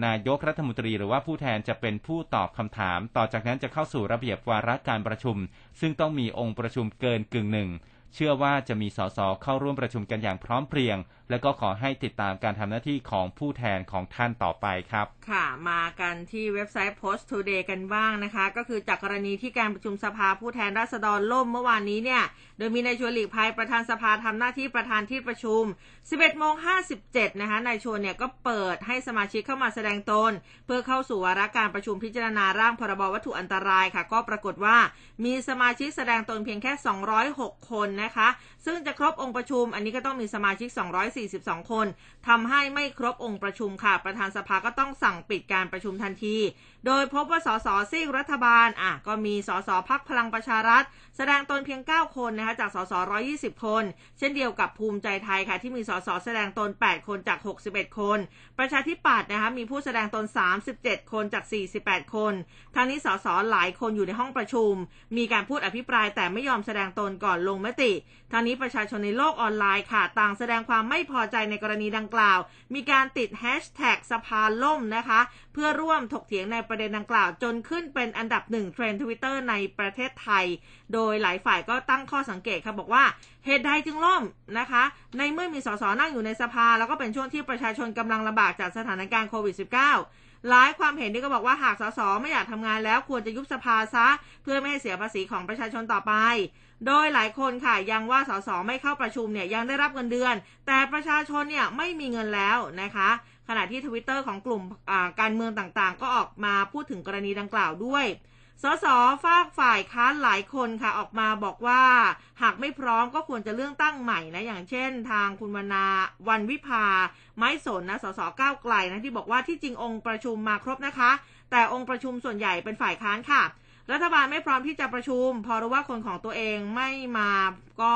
นายกรัฐมนตรีหรือว่าผู้แทนจะเป็นผู้ตอบคำถาม ต่อจากนั้นจะเข้าสู่ระเบียบวาระการประชุม ซึ่งต้องมีองค์ประชุมเกินกึ่งหนึ่ง เชื่อว่าจะมีสสเข้าร่วมประชุมกันอย่างพร้อมเพรียง แล้วก็ขอให้ติดตามการทำหน้าที่ของผู้แทนของท่านต่อไปครับ ค่ะ มากันที่เว็บไซต์ Post Today กันบ้างนะคะ ก็คือจากกรณีที่การประชุมสภาผู้แทนราษฎรล่มเมื่อวานนี้เนี่ย โดยมีนายชวนหลีกภัยประธานสภาทำหน้าที่ประธานที่ประชุม 11โมง57 นะคะนายชวนเนี่ยก็เปิดให้สมาชิกเข้ามาแสดงตน เพื่อเข้าสู่วาระการประชุมพิจารณาร่างพรบวัตถุอันตรายค่ะ ก็ปรากฏว่ามีสมาชิกแสดงตนเพียงแค่ 206 คนนะคะ ซึ่งจะครบองค์ประชุม อันนี้ก็ต้องมีสมาชิก42 คนทำให้ไม่ครบองค์ประชุมค่ะ ประธานสภาก็ต้องสั่งปิดการประชุมทันที โดยพบว่าสสซีกรัฐบาลอะก็มีสสพักพลังประชารัฐ แสดงตนเพียง 9 คนนะคะจากสส120 คน เช่นเดียวกับภูมิใจไทยค่ะ ที่มีสสแสดงตน 8 คนจาก 61 คน ประชาธิปัตย์นะคะมีผู้แสดงตน 37 คนจาก 48 คนทางนี้สสหลายคนอยู่ในห้องประชุม มีการพูดอภิปรายแต่ไม่ยอมแสดงตนก่อนลงมติทางนี้ประชาชนในโลกออนไลน์ค่ะ ต่างแสดงความไม่พอใจในกรณีดังกล่าว มีการติดแฮชแท็กสภาล่มนะคะ เพื่อร่วมถกเถียงในประเด็นดังกล่าว จนขึ้นเป็นอันดับหนึ่งเทรนด์ทวิตเตอร์ในประเทศไทย โดยหลายฝ่ายก็ตั้งข้อสังเกตค่ะบอกว่าเหตุใดจึงล่มนะคะ ในเมื่อมีสสนั่งอยู่ในสภา แล้วก็เป็นช่วงที่ประชาชนกำลังลำบากจากสถานการณ์โควิด -19 หลายความเห็นนี่ก็บอกว่าหากสสไม่อยากทำงานแล้วควรจะยุบสภาซะ เพื่อไม่ให้เสียภาษีของประชาชนต่อไปโดยหลายคนค่ะยังว่าสสไม่เข้าประชุมเนี่ยยังได้รับเงินเดือน แต่ประชาชนเนี่ยไม่มีเงินแล้วนะคะ ขณะที่ทวิตเตอร์ของกลุ่มการเมืองต่างๆ ก็ออกมาพูดถึงกรณีดังกล่าวด้วยสสฝากฝ่ายค้านหลายคนค่ะออกมาบอกว่า หากไม่พร้อมก็ควรจะเลือกตั้งใหม่นะอย่างเช่น ทางคุณวนาวันวิภา ไม้สนนะสสก้าวไกลนะที่บอกว่าที่จริงองค์ประชุมมาครบนะคะ แต่องค์ประชุมส่วนใหญ่เป็นฝ่ายค้านค่ะ รัฐบาลไม่พร้อมที่จะประชุม พอรู้ว่าคนของตัวเองไม่มาก็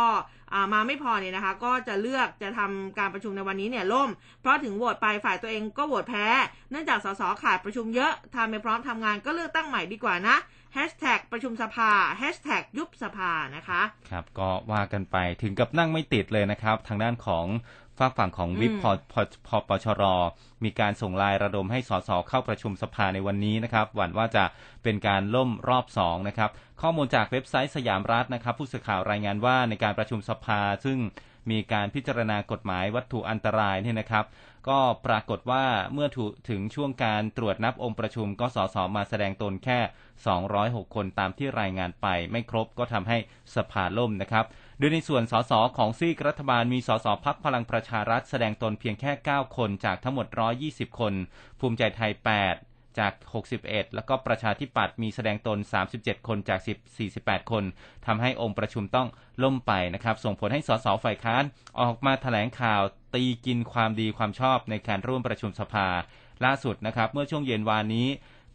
มาไม่พอเนี่ยนะคะ ก็จะเลือกจะทำการประชุมในวันนี้เนี่ยล่ม เพราะถึงโหวตไปฝ่ายตัวเองก็โหวตแพ้ เนื่องจากสสขาดประชุมเยอะทำไม่พร้อมทำงานก็เลือกตั้งใหม่ดีกว่านะ แฮชแท็กประชุมสภาแฮชแท็กยุบสภานะคะครับก็ว่ากันไปถึงกับนั่งไม่ติดเลยนะครับ ทางด้านของฝากฝั่งของวิปพอพพปชร มีการส่งลายระดมให้สสเข้าประชุมสภาในวันนี้นะครับหวั่นว่าจะเป็นการล่มรอบสองนะครับ ข้อมูลจากเว็บไซต์สยามรัฐนะครับ ผู้สื่อข่าวรายงานว่าในการประชุมสภาซึ่งมีการพิจารณากฎหมายวัตถุอันตรายเนี่ยนะครับ ก็ปรากฏว่าเมื่อถึงช่วงการตรวจนับองค์ประชุมก็สสมาแสดงตนแค่ 206 คนตามที่รายงานไป ไม่ครบก็ทำให้สภาล่มนะครับโดยในส่วนสสของซีกรัฐบาลมีสสพักพลังประชารัฐแสดงตนเพียงแค่ 9 คนจากทั้งหมด 120 คน ภูมิใจไทย 8 จาก 61 แล้วก็ประชาธิปัตย์มีแสดงตน 37 คนจาก 10 48 คนทำให้องค์ประชุมต้องล่มไปนะครับ ส่งผลให้สสฝ่ายค้านออกมาแถลงข่าวตีกินความดีความชอบในการร่วมประชุมสภาล่าสุดนะครับ เมื่อช่วงเย็นวานนี้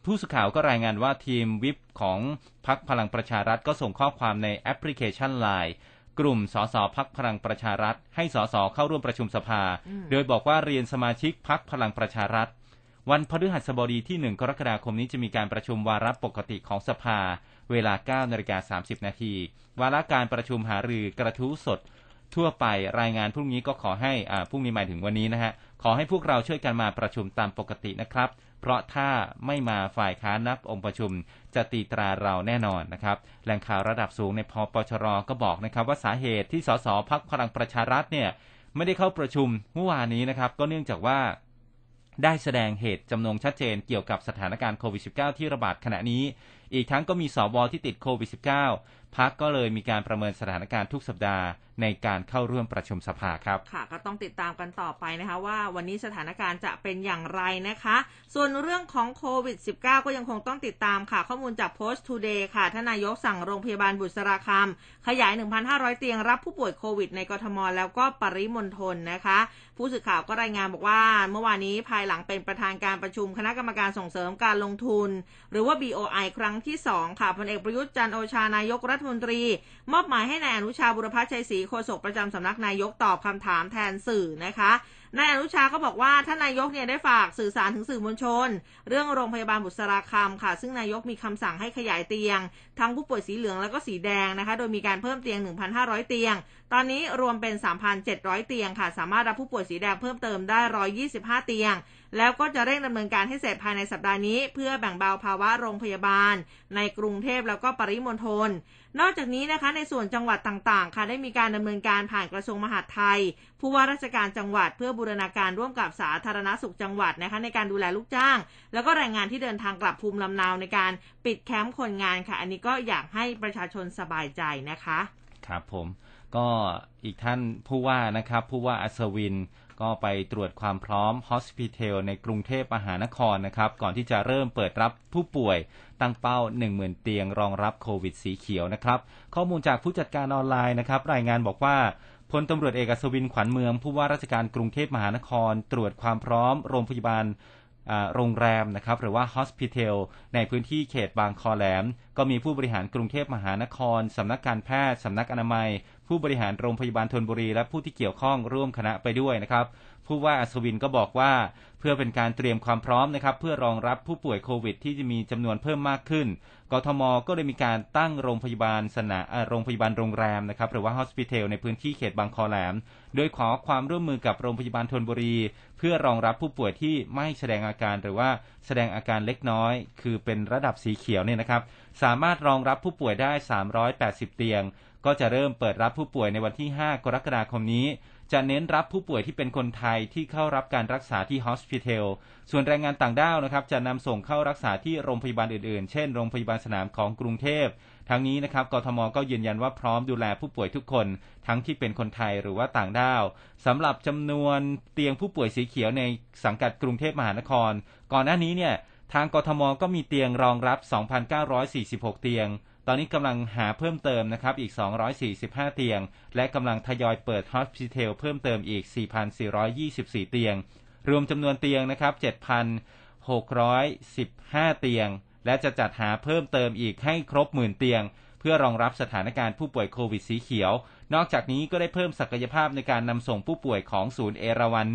ผู้สื่อข่าวก็รายงานว่าทีมวิปของพักพลังประชารัฐก็ส่งข้อความในแอปพลิเคชัน Line กลุ่มสสพักพลังประชารัฐ ให้สสเข้าร่วมประชุมสภา โดยบอกว่าเรียนสมาชิกพักพลังประชารัฐ วันพฤหัสบดีที่ 1 กรกฎาคมนี้จะมีการประชุมวาระปกติของสภา เวลา9นาฬิกา30 นาที วาระการประชุมหารือกระทู้สด ทั่วไปรายงานพรุ่งนี้ก็ขอให้อ่าพรุ่งนี้หมายถึงวันนี้นะฮะ ขอให้พวกเราช่วยกันมาประชุมตามปกตินะครับ เพราะถ้าไม่มาฝ่ายค้านนับองค์ประชุมจะตีตราเราแน่นอนนะครับ แหล่งข่าวระดับสูงในพปชรก็บอกนะครับว่าสาเหตุที่สสพักพลังประชารัฐเนี่ยไม่ได้เข้าประชุมเมื่อวานนี้นะครับ ก็เนื่องจากว่า ได้แสดงเหตุจำนงชัดเจนเกี่ยวกับสถานการณ์โควิด -19 ที่ระบาดขณะนี้ อีกทั้งก็มีสวที่ติดโควิด -19 พักก็เลยมีการประเมินสถานการณ์ทุกสัปดาห์ในการเข้าร่วมประชุมสภาครับ ค่ะ ก็ต้องติดตามกันต่อไปนะคะ ว่าวันนี้สถานการณ์จะเป็นอย่างไรนะคะ ส่วนเรื่องของโควิด -19 ก็ยังคงต้องติดตามค่ะ ข้อมูลจาก Post Today ค่ะทนายกสั่งโรงพยาบาลบุษราคำขยาย 1,500 เตียงรับผู้ป่วยโควิด ในกทมแล้วก็ปริมณฑลนะคะ ผู้สื่อข่าวก็รายงานบอกว่า เมื่อวานนี้ภายหลังเป็นประธานการประชุมคณะกรรมการส่งเสริมการลงทุน หรือว่า BOI ครั้งที่2ค่ะพลเอกประยุทธ์จันทร์โอชานายกรัฐมนตรี มอบหมายให้นายอนุชาบุรพัชชัยศรีโฆษกประจำสำนักนายกตอบคำถามแทนสื่อนะคะนายอนุชาก็บอกว่าท่านนายกเนี่ยได้ฝากสื่อสารถึงสื่อมวลชน เรื่องโรงพยาบาลบุษราคำค่ะ ซึ่งนายกมีคำสั่งให้ขยายเตียง ทั้งผู้ป่วยสีเหลืองแล้วก็สีแดงนะคะ โดยมีการเพิ่มเตียง 1,500 เตียง ตอนนี้รวมเป็น 3,700 เตียงค่ะ สามารถรับผู้ป่วยสีแดงเพิ่มเติมได้ 125 เตียง แล้วก็จะเร่งดำเนินการให้เสร็จภายในสัปดาห์นี้ เพื่อแบ่งเบาภาวะโรงพยาบาล ในกรุงเทพแล้วก็ปริมณฑล นอกจากนี้นะคะในส่วนจังหวัดต่างๆ ค่ะได้มีการดำเนินการผ่านกระทรวงมหาดไทย ผู้ว่าราชการจังหวัดเพื่อบูรณาการร่วมกับสาธารณสุขจังหวัดนะคะในการดูแลลูกจ้าง แล้วก็แรงงานที่เดินทางกลับภูมิลำเนาในการปิดแคมป์คนงานค่ะ อันนี้ก็อยากให้ประชาชนสบายใจนะคะ ครับผมก็อีกท่านผู้ว่านะครับผู้ว่าอัศวิน ก็ไปตรวจความพร้อมฮอสพิทอลในกรุงเทพมหานครนะครับ ก่อนที่จะเริ่มเปิดรับผู้ป่วยตั้งเป้า 10,000 เตียงรองรับโควิดสีเขียวนะครับ ข้อมูลจากผู้จัดการออนไลน์นะครับ รายงานบอกว่าพลตำรวจเอกอัศวินขวัญเมือง ผู้ว่าราชการกรุงเทพมหานคร ตรวจความพร้อม โรงพยาบาลโรงแรมนะครับหรือว่า hospital ในพื้นที่เขตบางคอแหลม ก็มีผู้บริหารกรุงเทพมหานครสำนักการแพทย์สำนักอนามัย ผู้บริหารโรงพยาบาลธนบุรี และผู้ที่เกี่ยวข้องร่วมคณะไปด้วยนะครับผู้ว่าอัศวินก็บอกว่าเพื่อเป็นการเตรียมความพร้อมนะครับ เพื่อรองรับผู้ป่วยโควิด ที่จะมีจำนวนเพิ่มมากขึ้น กทมก็เลยมีการตั้งโรงพยาบาลสนาโรงพยาบาลโรงแรมนะครับหรือว่า hospital ในพื้นที่เขตบางคอแหลม โดยขอความร่วมมือกับโรงพยาบาลธนบุรี เพื่อรองรับผู้ป่วยที่ไม่แสดงอาการหรือว่าแสดงอาการเล็กน้อย คือเป็นระดับสีเขียวเนี่ยนะครับ สามารถรองรับผู้ป่วยได้ 380 เตียง ก็จะเริ่มเปิดรับผู้ป่วยในวันที่ 5 กรกฎาคมนี้ จะเน้นรับผู้ป่วยที่เป็นคนไทยที่เข้ารับการรักษาที่ฮอสพิทอลส่วนแรงงานต่างด้าวนะครับ จะนำส่งเข้ารักษาที่โรงพยาบาลอื่นๆ เช่น โรงพยาบาลสนามของกรุงเทพ ทั้งนี้นะครับ กทมก็ยืนยันว่าพร้อมดูแลผู้ป่วยทุกคน ทั้งที่เป็นคนไทยหรือว่าต่างด้าวสำหรับจำนวนเตียงผู้ป่วยสีเขียวในสังกัดกรุงเทพมหานคร ก่อนหน้านี้เนี่ย ทางกทมก็มีเตียงรองรับ 2,946 เตียง อนนี้กำลังหาเพิ่มเติมนะครับอีก 245 เตียง และกำลังทยอยเปิดฮอสพิทลเพิ่มเติมอีก 4,424 เตียง รวมจำนวนเตียงนะครับ 7,615 เตียง และจะจัดหาเพิ่มเติมอีกให้ครบหมื่นเตียง เพื่อรองรับสถานการณ์ผู้ป่วยโควิดสีเขียว นอกจากนี้ก็ได้เพิ่มศักยภาพในการนำส่งผู้ป่วยของศูนย์เอราวัน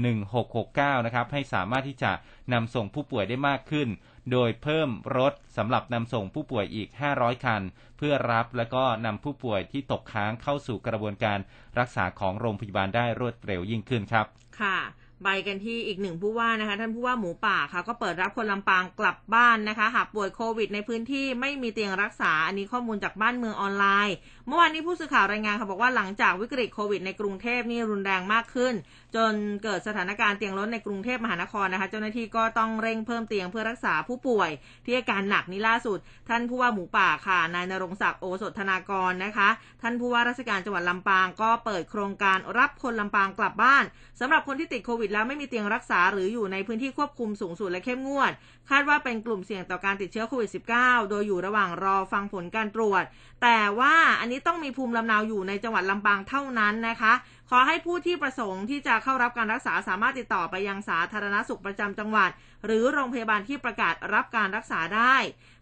1669 นะครับให้สามารถที่จะนำส่งผู้ป่วยได้มากขึ้น โดยเพิ่มรถสำหรับนำส่งผู้ป่วยอีก 500 คัน เพื่อรับและก็นำผู้ป่วยที่ตกค้างเข้าสู่กระบวนการรักษาของโรงพยาบาลได้รวดเร็วยิ่งขึ้นครับ ค่ะไปกันที่อีกหนึ่งผู้ว่านะคะ ท่านผู้ว่าหมูป่าค่ะ ก็เปิดรับคนลำปางกลับบ้านนะคะ หากป่วยโควิดในพื้นที่ไม่มีเตียงรักษา อันนี้ข้อมูลจากบ้านเมืองออนไลน์ เมื่อวานนี้ผู้สื่อข่าวรายงานค่ะบอกว่าหลังจากวิกฤตโควิดในกรุงเทพนี่รุนแรงมากขึ้น จนเกิดสถานการณ์เตียงล้นในกรุงเทพมหานครนะคะ เจ้าหน้าที่ก็ต้องเร่งเพิ่มเตียงเพื่อรักษาผู้ป่วย ที่อาการหนักนี้ล่าสุด ท่านผู้ว่าหมูป่าค่ะ นายนรงศักดิ์โอสถธนากรนะคะ ท่านผู้ว่าราชการจังหวัดลำปางก็เปิดโครงการรับคนลำปางกลับบ้านสำหรับคนที่ติดโควิดแล้วไม่มีเตียงรักษาหรืออยู่ในพื้นที่ควบคุมสูงสุดและเข้มงวด คาดว่าเป็นกลุ่มเสี่ยงต่อการติดเชื้อโควิด -19 โดยอยู่ระหว่างรอฟังผลการตรวจ แต่ว่าอันนี้ต้องมีภูมิลำเนาอยู่ในจังหวัดลำปางเท่านั้นนะคะ ขอให้ผู้ที่ประสงค์ที่จะเข้ารับการรักษาสามารถติดต่อไปยังสาธารณสุขประจำจังหวัด หรือโรงพยาบาลที่ประกาศรับการรักษาได้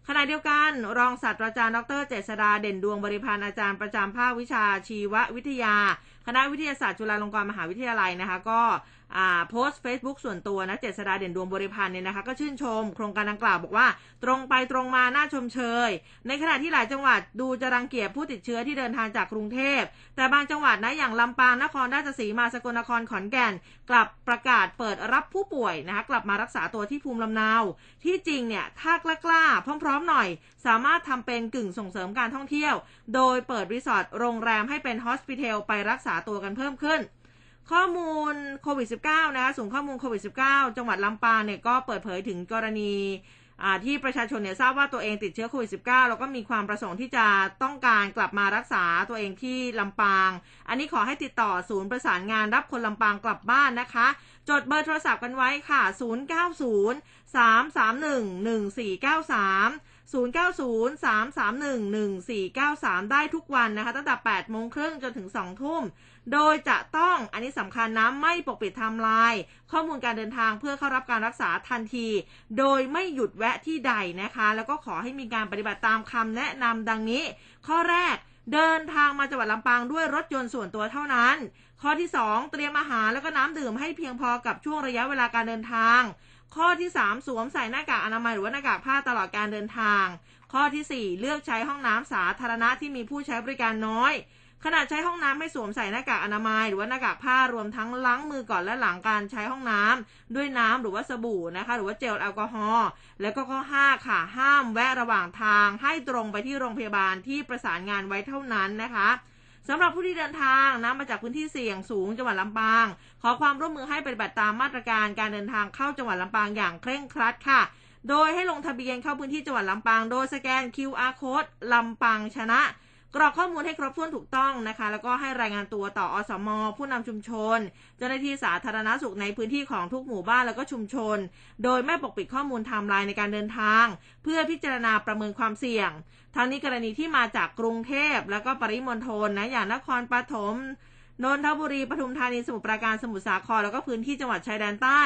ขณะเดียวกัน รองศาสตราจารย์ดรเจษดาเด่นดวงบริพารอาจารย์ประจำภาควิชาชีววิทยา คณะวิทยาศาสตร์จุฬาลงกรณ์มหาวิทยาลัยนะคะก็ โพสต์ Facebook ส่วนตัวนะเจษดาเด่นดวงบริพันธ์เนี่ยนะคะ ก็ชื่นชม โครงการดังกล่าวบอกว่า ตรงไปตรงมาน่าชมเชย ในขณะที่หลายจังหวัดดูจะรังเกียจผู้ติดเชื้อที่เดินทางจากกรุงเทพ แต่บางจังหวัดนะอย่างลำปางนครราชสีมาสกลนครขอนแก่น กลับประกาศเปิดรับผู้ป่วยนะคะกลับมารักษาตัวที่ภูมิลำเนา ที่จริงเนี่ยถ้ากล้าๆพร้อมๆหน่อย สามารถทำเป็นกึ่งส่งเสริมการท่องเที่ยว โดยเปิดรีสอร์ทโรงแรมให้เป็นฮอสพิทอลไปรักษาตัวกันเพิ่มขึ้น ข้อมูลโควิด -19 นะคะศูนย์ข้อมูลโควิด -19 จังหวัดลำปางเนี่ยก็เปิดเผยถึงกรณีที่ประชาชนเนี่ยทราบว่าตัวเองติดเชื้อโควิด -19 แล้วก็มีความประสงค์ที่จะต้องการกลับมารักษาตัวเองที่ลำปาง อันนี้ขอให้ติดต่อศูนย์ประสานงานรับคนลำปางกลับบ้านนะคะ จดเบอร์โทรศัพท์กันไว้ค่ะ 090 331 1493 0903311493 ได้ทุกวันนะคะ ตั้งแต่8โมงครึ่งจนถึง 2 ทุ่ม โดยจะต้องอันนี้สำคัญนะไม่ปกปิดไทม์ไลน์ข้อมูลการเดินทางเพื่อเข้ารับการรักษาทันที โดยไม่หยุดแวะที่ใดนะคะ แล้วก็ขอให้มีการปฏิบัติตามคำแนะนำดังนี้ ข้อแรกเดินทางมาจังหวัดลำปางด้วยรถยนต์ส่วนตัวเท่านั้น ข้อที่ 2 เตรียมอาหารแล้วก็น้ำดื่มให้เพียงพอกับช่วงระยะเวลาการเดินทาง ข้อที่ 3 สวมใส่หน้ากากอนามัยหรือว่าหน้ากากผ้าตลอดการเดินทาง ข้อที่ 4 เลือกใช้ห้องน้ำสาธารณะที่มีผู้ใช้บริการน้อย ขณะใช้ห้องน้ำให้สวมใส่หน้ากากอนามัย หรือว่าหน้ากากผ้ารวมทั้งล้างมือก่อนและหลังการใช้ห้องน้ำด้วยน้ำหรือว่าสบู่นะคะ หรือว่าเจลแอลกอฮอล์แล้วก็ข้อ 5 ค่ะ ห้ามแวะระหว่างทาง ให้ตรงไปที่โรงพยาบาลที่ประสานงานไว้เท่านั้นนะคะ สำหรับผู้ที่เดินทางนะมาจากพื้นที่เสี่ยงสูงจังหวัดลำปาง ขอความร่วมมือให้ปฏิบัติตามมาตรการการเดินทางเข้าจังหวัดลำปางอย่างเคร่งครัดค่ะ โดยให้ลงทะเบียนเข้าพื้นที่จังหวัดลำปาง โดยสแกน QR code ลำปางชนะ กรอกข้อมูลให้ครบถ้วนถูกต้องนะคะ แล้วก็ให้รายงานตัวต่ออสม ผู้นำชุมชน เจ้าหน้าที่สาธารณสุขในพื้นที่ของทุกหมู่บ้านแล้วก็ชุมชน โดยไม่ปกปิดข้อมูลไทม์ไลน์ในการเดินทาง เพื่อพิจารณาประเมินความเสี่ยงทั้งนี้กรณีที่มาจากกรุงเทพแล้วก็ปริมณฑลนะอย่างนครปฐมนนทบุรีปทุมธานีสมุทรปราการสมุทรสาครแล้วก็พื้นที่จังหวัดชายแดนใต้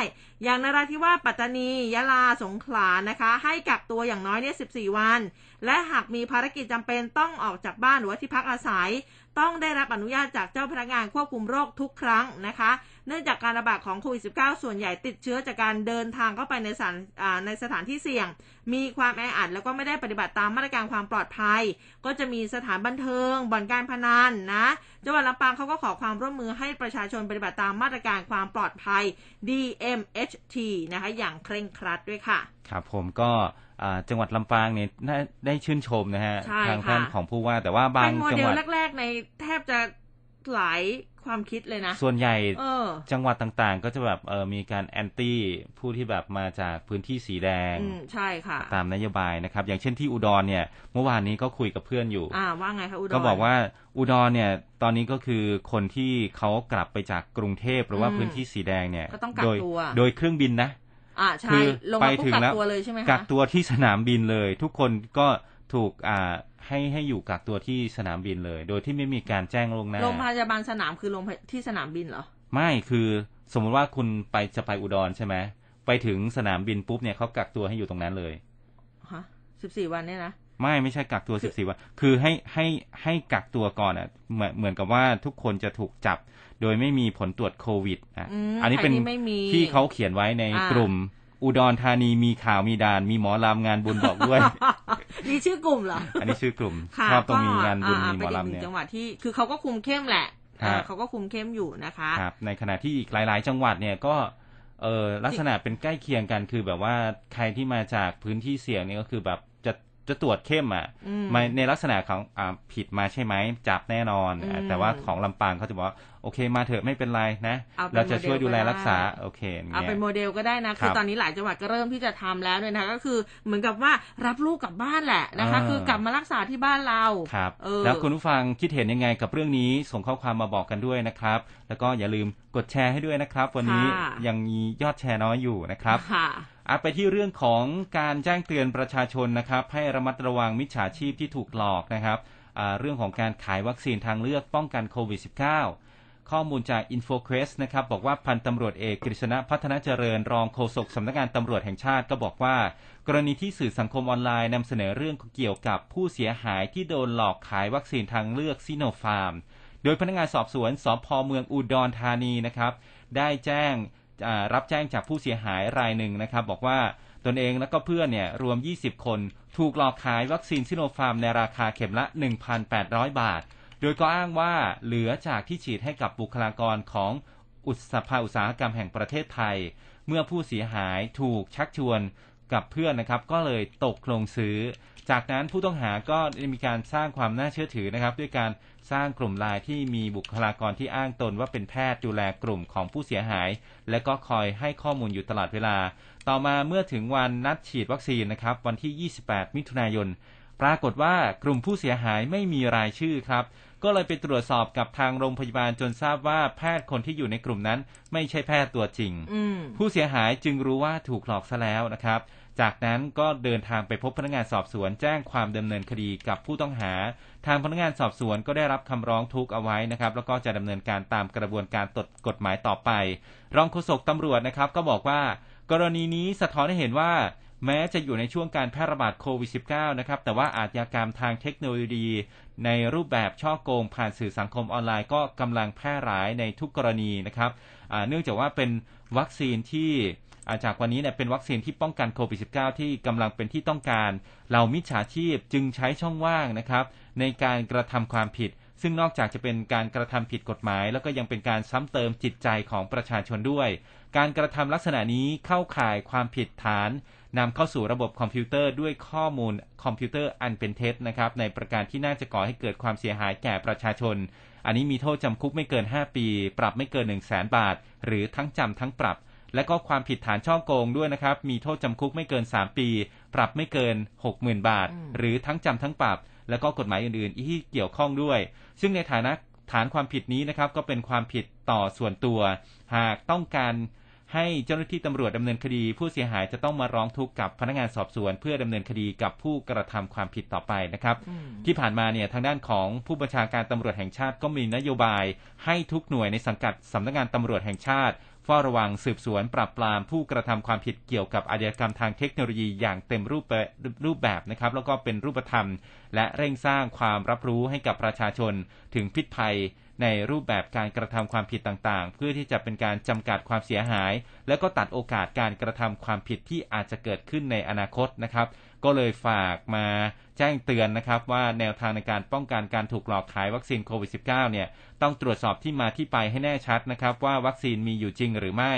อย่างนราธิวาสปัตตานี ยะลาสงขลานะคะ ให้กักตัวอย่างน้อยเนี่ย14 วัน และหากมีภารกิจจำเป็นต้องออกจากบ้านหรือว่าที่พักอาศัย ต้องได้รับอนุญาตจากเจ้าพนักงานควบคุมโรคทุกครั้งนะคะ เนื่องจากการระบาดของโควิด -19 ส่วนใหญ่ติดเชื้อจากการเดินทางเข้าไปในสถานในสถานที่เสี่ยง มีความแออัดแล้วก็ไม่ได้ปฏิบัติตามมาตรการความปลอดภัย ก็จะมีสถานบันเทิง บ่อนการพนันนะจังหวัดลำปางเขาก็ขอความร่วมมือให้ประชาชนปฏิบัติตามมาตรการความปลอดภัย DMHT นะคะอย่างเคร่งครัดด้วยค่ะ ครับผมก็ จังหวัดลำปางเนี่ยได้ชื่นชมนะฮะใช่ทางค่ะท่านของผู้ว่า แต่ว่าบาเป็งนโมจังเดหลวัดแรกๆในแทบจะหลายความคิดเลยนะ ส่วนใหญ่เออจังหวัดต่างๆ ก็จะแบบเออมีการแอนตี้ผู้ที่แบบมาจากพื้นที่สีแดงอืมใช่ค่ะ ตามนโยบายนะครับ อย่างเช่นที่อุดรเนี่ย เมื่อวานนี้ก็คุยกับเพื่อนอยู่ อ่าว่าไงคะอุดรก็บอกว่าอุดรเนี่ย ตอนนี้ก็คือคนที่เขากลับไปจากกรุงเทพหรือว่าอืมพื้นที่สีแดงเนี่ยก็ต้องกักโดยตัวโดยเครื่องบินนะ อ่าใช่คือลงไปมาปุ๊บถึงกักแล้วตัวเลยใช่ไหมคะกักตัวที่สนามบินเลย ทุกคนก็ถูกอ่าให้ให้อยู่กักตัวที่สนามบินเลย โดยที่ไม่มีการแจ้งล่วงหน้าโรงพยาบาลสนามคือโรงพยที่สนามบินเหรอ ไม่คือสมมุติว่าคุณไปจะไปอุดรใช่ไหมไปถึงสนามบินปุ๊บเนี่ยเขากักตัวให้อยู่ตรงนั้นเลยฮะสิบสี่วันเนี่ยนะไม่ไม่ใช่กักตัวสิบสี่วัน คือให้ให้ให้กักตัวก่อนอะเหมือนเหมือนกับว่าทุกคนจะถูกจับ โดยไม่มีผลตรวจโควิดอะอืมอันนี้เป็นใครที่ไม่มีที่เขาเขียนไว้ในอ่ากลุ่มอุดรธานีมีข่าวมีด่านมีหมอลำงานบุญบอกด้วยมีชื่อกลุ่มเหรอ อันนี้ชื่อกลุ่มค่ะชอบตรงมีงานบุญก็มีหมออ่าลำเป็นอีกหเนี่ยจังหวัดที่คือเขาก็คุมเข้มแหละเออฮะเขาก็คุมเข้มอยู่นะคะครับในขณะที่อีกหลาย ๆ จังหวัดเนี่ยก็เออลักษณะเป็นใกล้เคียงกันคือแบบว่าใครที่มาจากพื้นที่เสี่ยงเนี่ยก็คือแบบ จะจะตรวจเข้มอะอืมมาในลักษณะของอ่าผิดมาใช่ไหมจับแน่นอนอืมแต่ว่าของลำปางเขาจะบอกว่าโอเคมาเถอะไม่เป็นไรนะเอาเป็นเราจะช่วยดูแลโมเดลก็ได้รักษาโอเคอย่างเอาเงี้เป็นยโมเดลก็ได้นะครับคือตอนนี้หลายจังหวัดก็เริ่มที่จะทำแล้วเนี่ยนะคะก็คือเหมือนกับว่ารับลูกกลับบ้านแหละนะคะอ่าคือกลับมารักษาที่บ้านเราครับเออแล้วคุณผู้ฟังคิดเห็นยังไงกับเรื่องนี้ส่งข้อความมาบอกกันด้วยนะครับ แล้วก็อย่าลืมกดแชร์ให้ด้วยนะครับ วันนี้ค่ะยังมียอดแชร์น้อยอยู่นะครับค่ะ อะไปที่เรื่องของการแจ้งเตือนประชาชนนะครับ ให้ระมัดระวังมิจฉาชีพที่ถูกหลอกนะครับเรื่องของการขายวัคซีนทางเลือกป้องกันโควิด -19 ข้อมูลจาก InfoQuest นะครับบอกว่าพันตำรวจเอกกฤษณะพัฒนาเจริญรองโฆษกสำนักงานตำรวจแห่งชาติก็บอกว่า กรณีที่สื่อสังคมออนไลน์นำเสนอเรื่องเกี่ยวกับผู้เสียหายที่โดนหลอกขายวัคซีนทางเลือกซิโนฟาร์ม โดยพนักงานสอบสวนสพเมืองอุดรธานีนะครับได้แจ้ง รับแจ้งจากผู้เสียหายรายหนึ่งนะครับ บอกว่าตนเองและก็เพื่อนเนี่ยรวม 20 คน ถูกหลอกขายวัคซีนซิโนฟาร์มในราคาเข็มละ 1,800 บาท โดยก็อ้างว่าเหลือจากที่ฉีดให้กับบุคลากรของอุตสาหอุตสาหกรรมแห่งประเทศไทย เมื่อผู้เสียหายถูกชักชวน กับเพื่อนนะครับ ก็เลยตกลงซื้อ จากนั้นผู้ต้องหาก็ได้มีการสร้างความน่าเชื่อถือนะครับ ด้วยการสร้างกลุ่มไลน์ที่มีบุคลากรที่อ้างตนว่าเป็นแพทย์ดูแลกลุ่มของผู้เสียหาย และก็คอยให้ข้อมูลอยู่ตลอดเวลา ต่อมาเมื่อถึงวันนัดฉีดวัคซีนนะครับ วันที่ 28 มิถุนายน ปรากฏว่ากลุ่มผู้เสียหายไม่มีรายชื่อครับ ก็เลยไปตรวจสอบกับทางโรงพยาบาลจนทราบว่าแพทย์คนที่อยู่ในกลุ่มนั้น ไม่ใช่แพทย์ตัวจริงอืมผู้เสียหายจึงรู้ว่าถูกหลอกซะแล้วนะครับ จากนั้นก็เดินทางไปพบพนักงานสอบสวนแจ้งความดำเนินคดีกับผู้ต้องหา ทางพนักงานสอบสวนก็ได้รับคำร้องทุกข์เอาไว้นะครับ แล้วก็จะดำเนินการตามกระบวนการตดกฎหมายต่อไป รองโฆษกตำรวจนะครับก็บอกว่า กรณีนี้สะท้อนให้เห็นว่า แม้จะอยู่ในช่วงการแพร่ระบาดโควิด -19 นะครับแต่ว่าอาชญากรรมทางเทคโนโลยี ในรูปแบบช่อโกงผ่านสื่อสังคมออนไลน์ก็กำลังแพร่หลายในทุกกรณีนะครับเนื่องจากว่าเป็นวัคซีนที่ จากวันนี้เนี่ยเป็นวัคซีนที่ป้องกันโควิด -19 ที่กำลังเป็นที่ต้องการเหล่ามิจฉาชีพจึงใช้ช่องว่างนะครับ ในการกระทำความผิด ซึ่งนอกจากจะเป็นการกระทำผิดกฎหมาย แล้วก็ยังเป็นการซ้ำเติมจิตใจของประชาชนด้วย การกระทำลักษณะนี้เข้าข่ายความผิดฐานนำเข้าสู่ระบบคอมพิวเตอร์ด้วยข้อมูลคอมพิวเตอร์อันเป็นเท็จนะครับในประการที่น่าจะก่อให้เกิดความเสียหายแก่ประชาชน อันนี้มีโทษจำคุกไม่เกิน 5 ปี ปรับไม่เกิน 100,000 บาท หรือทั้งจำทั้งปรับ และก็ความผิดฐานฉ้อโกงด้วยนะครับ มีโทษจำคุกไม่เกิน 3 ปี ปรับไม่เกิน 60,000 บาท หรือทั้งจำทั้งปรับ และก็กฎหมายอื่นๆ ที่เกี่ยวข้องด้วย ซึ่งในฐานะฐานความผิดนี้นะครับ ก็เป็นความผิดต่อส่วนตัว หากต้องการให้เจ้าหน้าที่ตำรวจดำเนินคดี ผู้เสียหายจะต้องมาร้องทุกข์กับพนักงานสอบสวน เพื่อดำเนินคดีกับผู้กระทำความผิดต่อไปนะครับ ที่ผ่านมาเนี่ยทางด้านของผู้บัญชาการตำรวจแห่งชาติก็มีนโยบาย ให้ทุกหน่วยในสังกัดสำนักงานตำรวจแห่งชาติเฝ้าระวังสืบสวนปราบปรามผู้กระทำความผิดเกี่ยวกับอาชญากรรมทางเทคโนโลยีอย่างเต็มรูปรูปแบบนะครับ แล้วก็เป็นรูปธรรม และเร่งสร้างความรับรู้ให้กับประชาชนถึงพิษภัยในรูปแบบการกระทำความผิดต่างๆ เพื่อที่จะเป็นการจำกัดความเสียหาย และก็ตัดโอกาสการกระทำความผิดที่อาจจะเกิดขึ้นในอนาคตนะครับ ก็เลยฝากมา แจ้งเตือนนะครับว่าแนวทางในการป้องกันการถูกหลอกขายวัคซีนโควิด -19 เนี่ยต้องตรวจสอบที่มาที่ไปให้แน่ชัดนะครับว่าวัคซีนมีอยู่จริงหรือไม่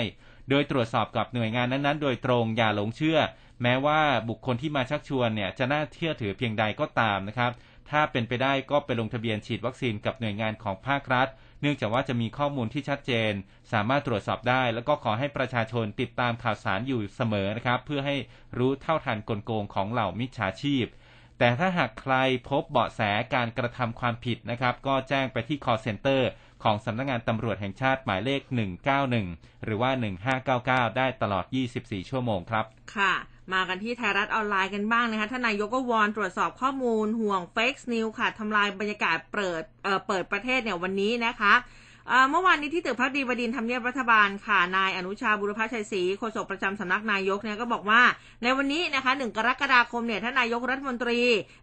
โดยตรวจสอบกับหน่วยงานนั้นๆ โดยตรงอย่าหลงเชื่อ แม้ว่าบุคคลที่มาชักชวนเนี่ยจะน่าเชื่อถือเพียงใดก็ตามนะครับถ้าเป็นไปได้ก็ไปลงทะเบียนฉีดวัคซีนกับหน่วยงานของภาครัฐ เนื่องจากว่าจะมีข้อมูลที่ชัดเจน สามารถตรวจสอบได้ แล้วก็ขอให้ประชาชนติดตามข่าวสารอยู่เสมอนะครับ เพื่อให้รู้เท่าทันกลโกงของเหล่ามิจฉาชีพ แต่ถ้าหากใครพบเบาะแสการกระทำความผิดนะครับ ก็แจ้งไปที่ call center ของสำนักงงานตำรวจแห่งชาติหมายเลข 191 หรือว่า 1599 ได้ตลอด 24 ชั่วโมงครับ ค่ะ มากันที่ไทยรัฐออนไลน์กันบ้างนะคะท่านนายกก็วอนตรวจสอบข้อมูลห่วงเฟกซ์นิวค่ะทำลายบรรยากาศเปิดเเปิดประเทศเนี่ยวันนี้นะคะ เมื่อวานนี้ที่ตึกพักดีบดินทำเนียบรัฐบาลค่ะ นายอนุชาบุรพชัยศรีโฆษกประจำสำนักนายกเนี่ยก็บอกว่า ในวันนี้นะคะหนึ่งกรกฎาคมเนี่ยท่านนายกรัฐมนตรี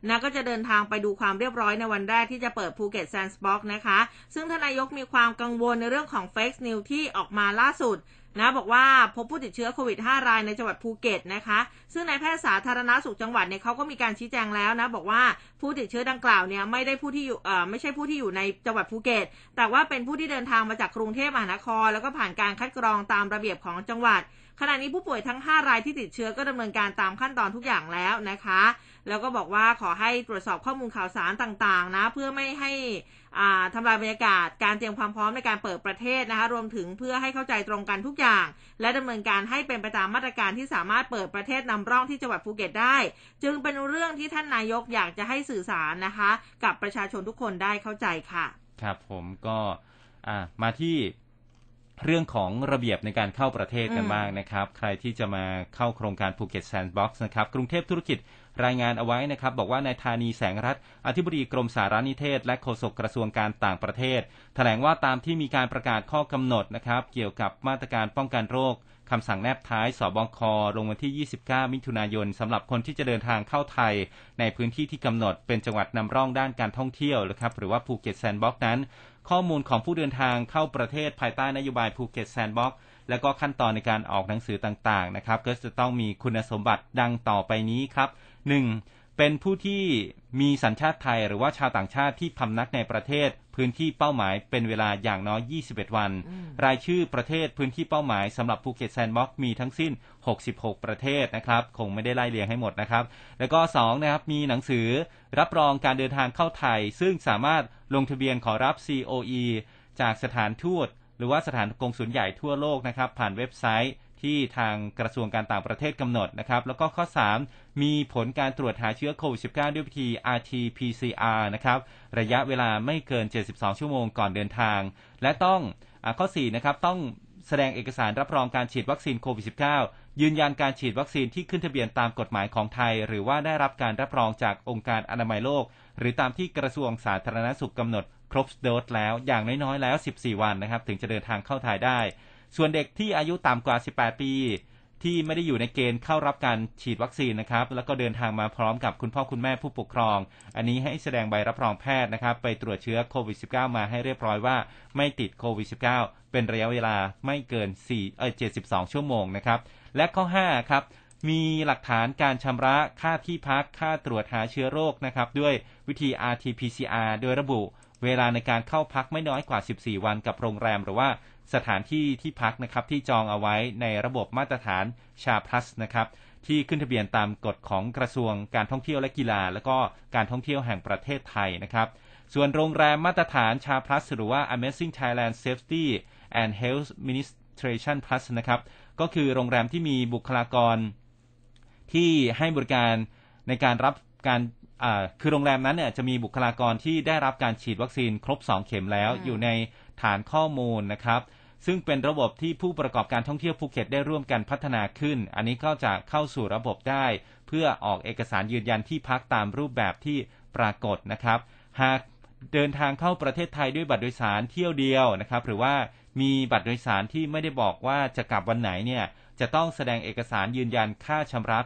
นะก็จะเดินทางไปดูความเรียบร้อยในวันแรกที่จะเปิดภูเก็ตแซนด์บ็อกซ์นะคะ ซึ่งท่านนายกมีความกังวลในเรื่องของ fake news ที่ออกมาล่าสุด นะบอกว่าพบผู้ติดเชื้อโควิด 5 รายในจังหวัดภูเก็ตนะคะ ซึ่งนายแพทย์สาธารณสุขจังหวัดเนี่ยเขาก็มีการชี้แจงแล้วนะ บอกว่าผู้ติดเชื้อดังกล่าวเนี่ยไม่ได้ผู้ที่อยู่เอ่อไม่ใช่ผู้ที่อยู่ในจังหวัดภูเก็ต แต่ว่าเป็นผู้ที่เดินทางมาจากกรุงเทพมหานคร แล้วก็ผ่านการคัดกรองตามระเบียบของจังหวัดขณะนี้ผู้ป่วยทั้ง 5 รายที่ติดเชื้อก็ดำเนินการตามขั้นตอนทุกอย่างแล้วนะคะ แล้วก็บอกว่าขอให้ตรวจสอบข้อมูลข่าวสารต่างๆนะ เพื่อไม่ให้ทำลายบรรยากาศการเตรียมความพร้อมในการเปิดประเทศนะคะรวมถึงเพื่อให้เข้าใจตรงกันทุกอย่าง และดำเนินการให้เป็นไปตามมาตรการที่สามารถเปิดประเทศนำร่องที่จังหวัดภูเก็ตได้ จึงเป็นเรื่องที่ท่านนายกอยากจะให้สื่อสารนะคะ กับประชาชนทุกคนได้เข้าใจค่ะ ครับผมก็มาที่เรื่องของระเบียบในการเข้าประเทศกันบ้างนะครับ ใครที่จะมาเข้าโครงการภูเก็ตแซนด์บ็อกซ์นะครับ กรุงเทพธุรกิจ รายงานเอาไว้นะครับ บอกว่านายธานีแสงรัตน์อธิบดีกรมสารนิเทศ และโฆษกกระทรวงการต่างประเทศ แถลงว่าตามที่มีการประกาศข้อกำหนดนะครับ เกี่ยวกับมาตรการป้องกันโรคคำสั่งแนบท้ายศบคลงวันที่ 29 มิถุนายนสำหรับคนที่จะเดินทางเข้าไทย ในพื้นที่ที่กำหนดเป็นจังหวัดนำร่องด้านการท่องเที่ยวนะครับหรือว่าภูเก็ตแซนด์บ็อกซ์นั้น ข้อมูลของผู้เดินทางเข้าประเทศภายใต้นโยบายภูเก็ตแซนด์บ็อกซ์และก็ขั้นตอนในการออกหนังสือต่างๆนะครับก็จะต้องมีคุณสมบัติดังต่อไปนี้ครับ 1. เป็นผู้ที่มีสัญชาติไทยหรือว่าชาวต่างชาติที่พำนักในประเทศพื้นที่เป้าหมายเป็นเวลาอย่างน้อย 21 วัน รายชื่อประเทศพื้นที่เป้าหมายสำหรับภูเก็ตแซนด์บ็อกซ์มีทั้งสิ้น 66 ประเทศนะครับ คงไม่ได้ไล่เรียงให้หมดนะครับ แล้วก็ 2 นะครับ มีหนังสือรับรองการเดินทางเข้าไทย ซึ่งสามารถลงทะเบียนขอรับ COE จากสถานทูตหรือว่าสถานกงสุลใหญ่ทั่วโลกนะครับ ผ่านเว็บไซต์ ที่ทางกระทรวงการต่างประเทศกำหนดนะครับ แล้วก็ข้อ 3 มีผลการตรวจหาเชื้อโควิด -19 ด้วยวิธี RT-PCR นะครับ ระยะเวลาไม่เกิน 72 ชั่วโมงก่อนเดินทาง และต้องอข้อ 4 นะครับ ต้องแสดงเอกสารรับรองการฉีดวัคซีนโควิด -19 ยืนยันการฉีดวัคซีนที่ขึ้นทะเบียนตามกฎหมายของไทย หรือว่าได้รับการรับรองจากองค์การอนามัยโลก หรือตามที่กระทรวงสาธารณสุขกำหนดครบโดสแล้วอย่างน้อยๆแล้ว 14 วันนะครับ ถึงจะเดินทางเข้าไทยได้ ส่วนเด็กที่อายุต่ำกว่า 18 ปี ที่ไม่ได้อยู่ในเกณฑ์เข้ารับการฉีดวัคซีนนะครับ แล้วก็เดินทางมาพร้อมกับคุณพ่อคุณแม่ผู้ปกครอง อันนี้ให้แสดงใบรับรองแพทย์นะครับ ไปตรวจเชื้อโควิด -19 มาให้เรียบร้อยว่าไม่ติดโควิด -19 เป็นระยะเวลาไม่เกิน4เอ่อ72 ชั่วโมงนะครับ และข้อ 5 ครับมีหลักฐานการชำระค่าที่พักค่าตรวจหาเชื้อโรคนะครับ ด้วยวิธี RT-PCR โดยระบุ เวลาในการเข้าพักไม่น้อยกว่า 14 วันกับโรงแรม หรือว่า สถานที่ที่พักนะครับที่จองเอาไว้ในระบบมาตรฐานชาพลัสนะครับที่ขึ้นทะเบียนตามกฎของกระทรวงการท่องเที่ยวและกีฬา และก็การท่องเที่ยวแห่งประเทศไทยนะครับส่วนโรงแรมมาตรฐานชาพลัสหรือว่า Amazing Thailand Safety and Health Ministration Plus นะครับก็คือโรงแรมที่มีบุคลากร ที่ให้บริการในการรับการคือโรงแรมนั้นเนี่ยจะมีบุคลากรที่ได้รับการฉีดวัคซีนครบ 2 เข็มแล้วอยู่ในฐานข้อมูลนะครับ ซึ่งเป็นระบบที่ผู้ประกอบการท่องเที่ยวภูเก็ตได้ร่วมกันพัฒนาขึ้น อันนี้ก็จะเข้าสู่ระบบได้ เพื่อออกเอกสารยืนยันที่พักตามรูปแบบที่ปรากฏนะครับ หากเดินทางเข้าประเทศไทยด้วยบัตรโดยสารเที่ยวเดียวนะครับ หรือว่ามีบัตรโดยสารที่ไม่ได้บอกว่าจะกลับวันไหนเนี่ย จะต้องแสดงเอกสารยืนยันค่าชำระ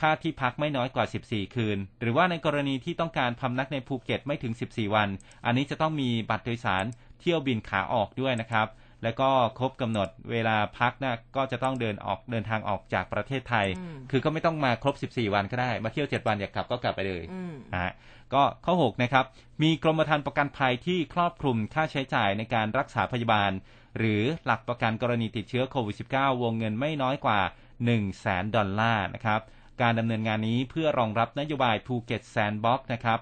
ค่าที่พักไม่น้อยกว่า 14 คืน หรือว่าในกรณีที่ต้องการพำนักในภูเก็ตไม่ถึง 14 วัน อันนี้จะต้องมีบัตรโดยสารเที่ยวบินขาออกด้วยนะครับ แล้วก็ครบกำหนดเวลาพักนะก็จะต้องเดินออกเดินทางออกจากประเทศไทย คือก็ไม่ต้องมาครบ 14 วันก็ได้ มาเที่ยว 7 วันอยากกลับก็กลับไปเลยนะก็ข้อ 6 นะครับ มีกรมธรรม์ประกันภัยที่ครอบคลุมค่าใช้จ่ายในการรักษาพยาบาล หรือหลักประกันกรณีติดเชื้อโควิด -19 วงเงินไม่น้อยกว่า 1 0 0 0 0แสนดอลลาร์นะครับการดำเนินงานนี้เพื่อรองรับนโยบายภูเก็ตแซนด์บ็อกซ์นะครับ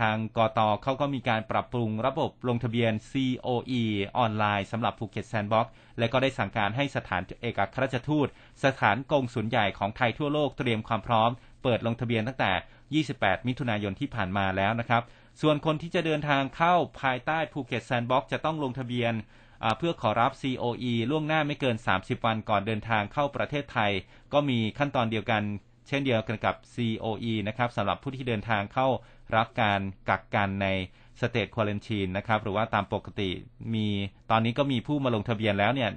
ทางกตเขาก็มีการปรับปรุงระบบลงทะเบียน COE ออนไลน์สำหรับภูเก็ตแซนด์บ็อกซ์และก็ได้สั่งการให้สถานเอกอัครราชทูต สถานกงสุลใหญ่ของไทยทั่วโลกเตรียมความพร้อม เปิดลงทะเบียนตั้งแต่ 28 มิถุนายนที่ผ่านมาแล้วนะครับ ส่วนคนที่จะเดินทางเข้าภายใต้ภูเก็ตแซนด์บ็อกซ์จะต้องลงทะเบียนเพื่อขอรับ COE ล่วงหน้าไม่เกิน 30 วันก่อนเดินทางเข้าประเทศไทย ก็มีขั้นตอนเดียวกัน เช่นเดียวกันกับ COE นะครับสำหรับผู้ที่เดินทางเข้า รับการกักกันใน State Quarantine นะครับหรือว่าตามปกติมีตอนนี้ก็มีผู้มาลงทะเบียนแล้วเนี่ย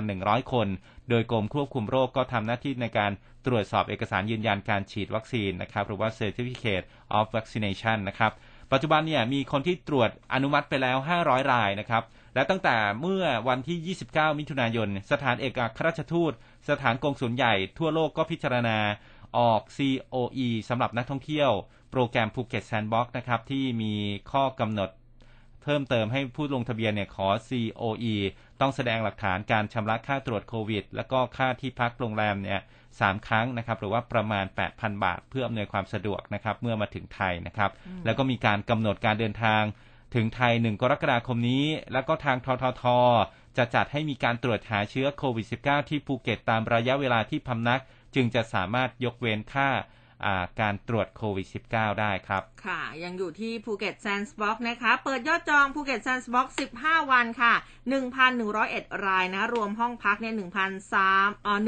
4,100 คน โดยกรมควบคุมโรคก็ทำหน้าที่ในการตรวจสอบเอกสารยืนยันการฉีดวัคซีนนะครับหรือว่า Certificate of Vaccination นะครับปัจจุบันเนี่ยมีคนที่ตรวจอนุมัติไปแล้ว 500 รายนะครับและตั้งแต่เมื่อวันที่ 29 มิถุนายน สถานเอกอัครราชทูต สถานกงสุลใหญ่ทั่วโลกก็พิจารณาออก COE สำหรับนักท่องเที่ยว โปรแกรมภูเก็ตแซนด์บ็อกซ์นะครับที่มีข้อกำหนดเพิ่มเติมให้ผู้ลงทะเบียนเนี่ยขอ COE ต้องแสดงหลักฐานการชำระค่าตรวจโควิด แล้วก็ค่าที่พักโรงแรมเนี่ยสามครั้งนะครับหรือว่าประมาณ 8,000 บาท เพื่ออำนวยความสะดวกนะครับเมื่อมาถึงไทยนะครับ แล้วก็มีการกำหนดการเดินทางถึงไทย 1 กรกฎาคมนี้ แล้วก็ทางททท จะจัดให้มีการตรวจหาเชื้อโควิด -19 ที่ภูเก็ตตามระยะเวลาที่พำนัก จึงจะสามารถยกเว้นค่า การตรวจโควิด -19 ได้ครับ ค่ะ ยังอยู่ที่ภูเก็ตแซนด์บ็อกซ์นะคะ เปิดยอดจองภูเก็ตแซนด์บ็อกซ์15 วันค่ะ 1,101 รายนะ รวมห้องพักเนี่ย1,300อ่อ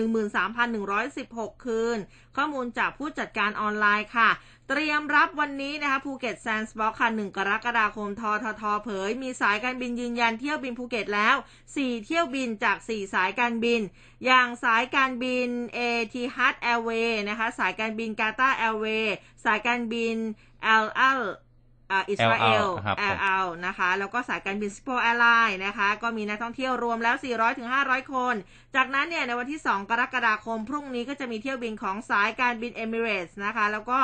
13,116 คืน ข้อมูลจากผู้จัดการออนไลน์ค่ะ เตรียมรับวันนี้นะคะภูเก็ตแซนด์บ็อกซ์ค่ะ 1 กรกฎาคมทททเผย มีสายการบินยืนยันเที่ยวบินภูเก็ตแล้ว 4 เที่ยวบินจาก 4 สายการบิน อย่างสายการบินเอทิฮัดแอร์เวย์นะคะ สายการบินกาตาร์แอร์เวย์สายการบินเอล อัลอิสราเอลแอร์ไลน์นะคะ แล้วก็สายการบินสิงคโปร์แอร์ไลน์นะคะ ก็มีนักท่องเที่ยวรวมแล้ว 400-500 คน จากนั้นเนี่ยในวันที่ 2 กรกฎาคม พรุ่งนี้ก็จะมีเที่ยวบินของสายการบินเอมิเรตส์นะคะ แล้วก็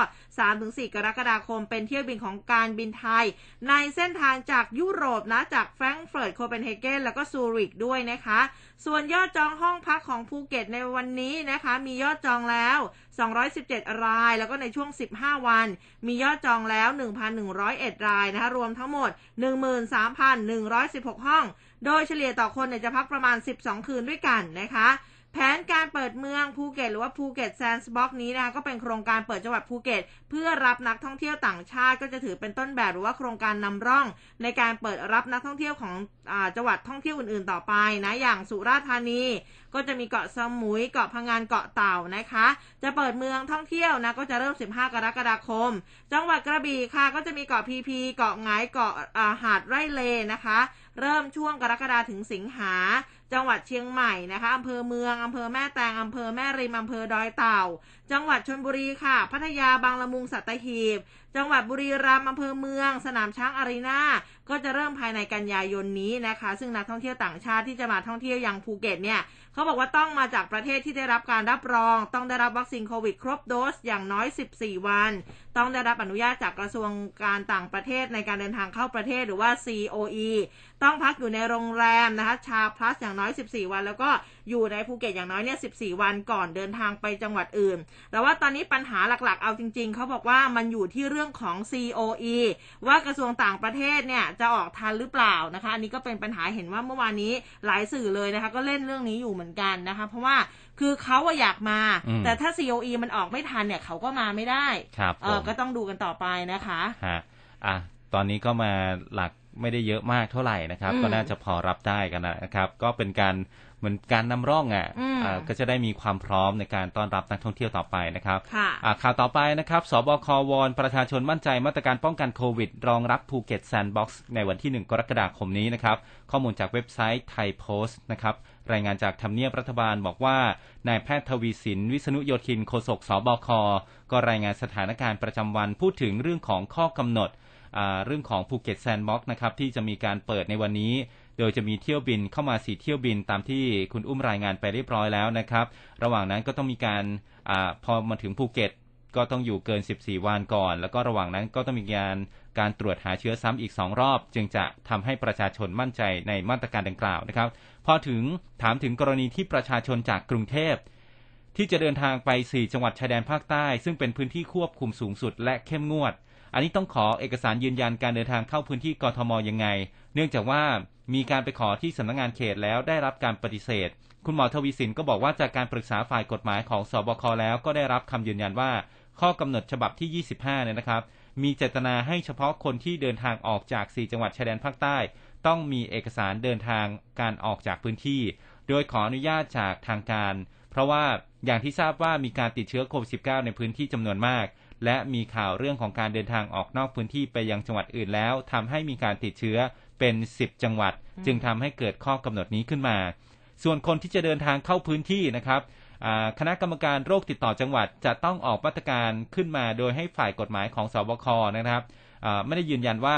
3-4 กรกฎาคมเป็นเที่ยวบินของการบินไทย ในเส้นทางจากยุโรปนะ จากแฟรงก์เฟิร์ตโคเปนเฮเกนแล้วก็ซูริกด้วยนะคะ ส่วนยอดจองห้องพักของภูเก็ตในวันนี้นะคะ มียอดจองแล้ว 217 ราย แล้วก็ในช่วง 15 วัน มียอดจองแล้ว 1,101 รายนะคะรวมทั้งหมด 13,116 ห้อง โดยเฉลี่ยต่อคนเนี่ยจะพักประมาณ 12 คืนด้วยกันนะคะแผนการเปิดเมืองภูเก็ตหรือว่าภูเก็ตแซนด์บ็อกนี้นะคะก็เป็นโครงการเปิดจังหวัดภูเก็ต เพื่อรับนักท่องเที่ยวต่างชาติก็จะถือเป็นต้นแบบหรือว่าโครงการนำร่อง ในการเปิดรับนักท่องเที่ยวของอจังหวัดท่องเที่ยวอื่น ๆ ต่อไปนะอย่างสุราษฎร์ธานี ก็จะมีเกาะสมุยเกาะพังงานเกาะเต่านะคะ จะเปิดเมืองท่องเที่ยวนะก็จะเริ่ม 15 กรกฎาคม จังหวัดกระบี่ค่ะก็จะมีเกาะพีพีเกาะไงเกาะหาดไร่เลนะคะ เริ่มช่วงกรกฎาถึงสิงหาจังหวัดเชียงใหม่นะคะอำเภอเมืองอำเภอแม่แตงอำเภอแม่ริมอำเภอดอยเต่า จังหวัดชนบุรีค่ะ พัทยาบางละมุงสัตหีบ จังหวัดบุรีรัมย์อำเภอเมือง สนามช้างอารีนาก็จะเริ่มภายในกันยายนนี้นะคะ ซึ่งนักท่องเที่ยวต่างชาติที่จะมาท่องเที่ยวยังภูเก็ตเนี่ยเขาบอกว่าต้องมาจากประเทศที่ได้รับการรับรอง ต้องได้รับวัคซีนโควิดครบโดสอย่างน้อย 14 วัน ต้องได้รับอนุญาตจากกระทรวงการต่างประเทศในการเดินทางเข้าประเทศหรือว่า COE ต้องพักอยู่ในโรงแรมนะคะชาพลัสอย่างน้อย 14 วัน แล้วก็อยู่ในภูเก็ตอย่างน้อยเนี่ย 14 วันก่อนเดินทางไปจังหวัดอื่น แต่ว่าตอนนี้ปัญหาหลักๆ เอาจริง ๆเขาบอกว่ามันอยู่ที่เรื่องของ COE ว่ากระทรวงต่างประเทศเนี่ยจะออกทันหรือเปล่านะคะอันนี้ก็เป็นปัญหาเห็นว่าเมื่อวานนี้หลายสื่อเลยนะคะ ก็เล่นเรื่องนี้อยู่เหมือนกันนะคะ เพราะว่าคือเขาอยากมาอืมแต่ถ้า COE มันออกไม่ทันเนี่ยเขาก็มาไม่ได้ครับเออผมก็ต้องดูกันต่อไปนะคะฮะอะตอนนี้ก็มาหลักไม่ได้เยอะมากเท่าไหร่นะครับอืมก็น่าจะพอรับได้กันนะครับ ก็เป็นการ เหมือนการนำร่องอะอืมอ่าก็จะได้มีความพร้อมในการต้อนรับนักท่องเที่ยวต่อไปนะครับค่ะอ่าข่าวต่อไปนะครับสบค วอนประชาชนมั่นใจมาตรการป้องกันโควิด รองรับภูเก็ตแซนด์บ็อกซ์ในวันที่ 1 กรกฎาคมนี้นะครับ ข้อมูลจากเว็บไซต์ไทยโพสต์นะครับรายงานจากทำเนียบรัฐบาลบอกว่านายแพทย์ทวีศิลป์ วิษณุโยธินโฆษกสบค ก็รายงานสถานการณ์ประจำวันพูดถึงเรื่องของข้อกำหนดอ่าเรื่องของภูเก็ตแซนด์บ็อกซ์นะครับที่จะมีการเปิดในวันนี้ โดยจะมีเที่ยวบินเข้ามาสี่เที่ยวบินตามที่คุณอุ้มรายงานไปเรียบร้อยแล้วนะครับ ระหว่างนั้นก็ต้องมีการอพอมาถึงภูเก็ตก็ต้องอยู่เกิน 14 วันก่อน แล้วก็ระหว่างนั้นก็ต้องมีการการตรวจหาเชื้อซ้ำอีก 2 รอบ จึงจะทำให้ประชาชนมั่นใจในมาตรการดังกล่าวนะครับ พอถึงถามถึงกรณีที่ประชาชนจากกรุงเทพ ที่จะเดินทางไป 4 จังหวัดชายแดนภาคใต้ ซึ่งเป็นพื้นที่ควบคุมสูงสุดและเข้มงวด อันนี้ต้องขอเอกสารยืนยันการเดินทางเข้าพื้นที่กทมยังไง เนื่องจากว่า มีการไปขอที่สำนักงานเขตแล้วได้รับการปฏิเสธ คุณหมอทวีสินก็บอกว่าจากการปรึกษาฝ่ายกฎหมายของสบคแล้วก็ได้รับคำยืนยันว่า ข้อกำหนดฉบับที่ 25 เนี่ยนะครับ มีเจตนาให้เฉพาะคนที่เดินทางออกจาก 4 จังหวัดชายแดนภาคใต้ ต้องมีเอกสารเดินทางการออกจากพื้นที่ โดยขออนุญาตจากทางการ เพราะว่าอย่างที่ทราบว่ามีการติดเชื้อโควิด -19 ในพื้นที่จำนวนมากและมีข่าวเรื่องของการเดินทางออกนอกพื้นที่ไปยังจังหวัดอื่นแล้วทำให้มีการติดเชื้อเป็น10จังหวัด จึงทำให้เกิดข้อกำหนดนี้ขึ้นมา ส่วนคนที่จะเดินทางเข้าพื้นที่นะครับอ่าคณะกรรมการโรคติดต่อจังหวัดจะต้องออกมาตรการขึ้นมาโดยให้ฝ่ายกฎหมายของสบคนะครับอ่าไม่ได้ยืนยันว่า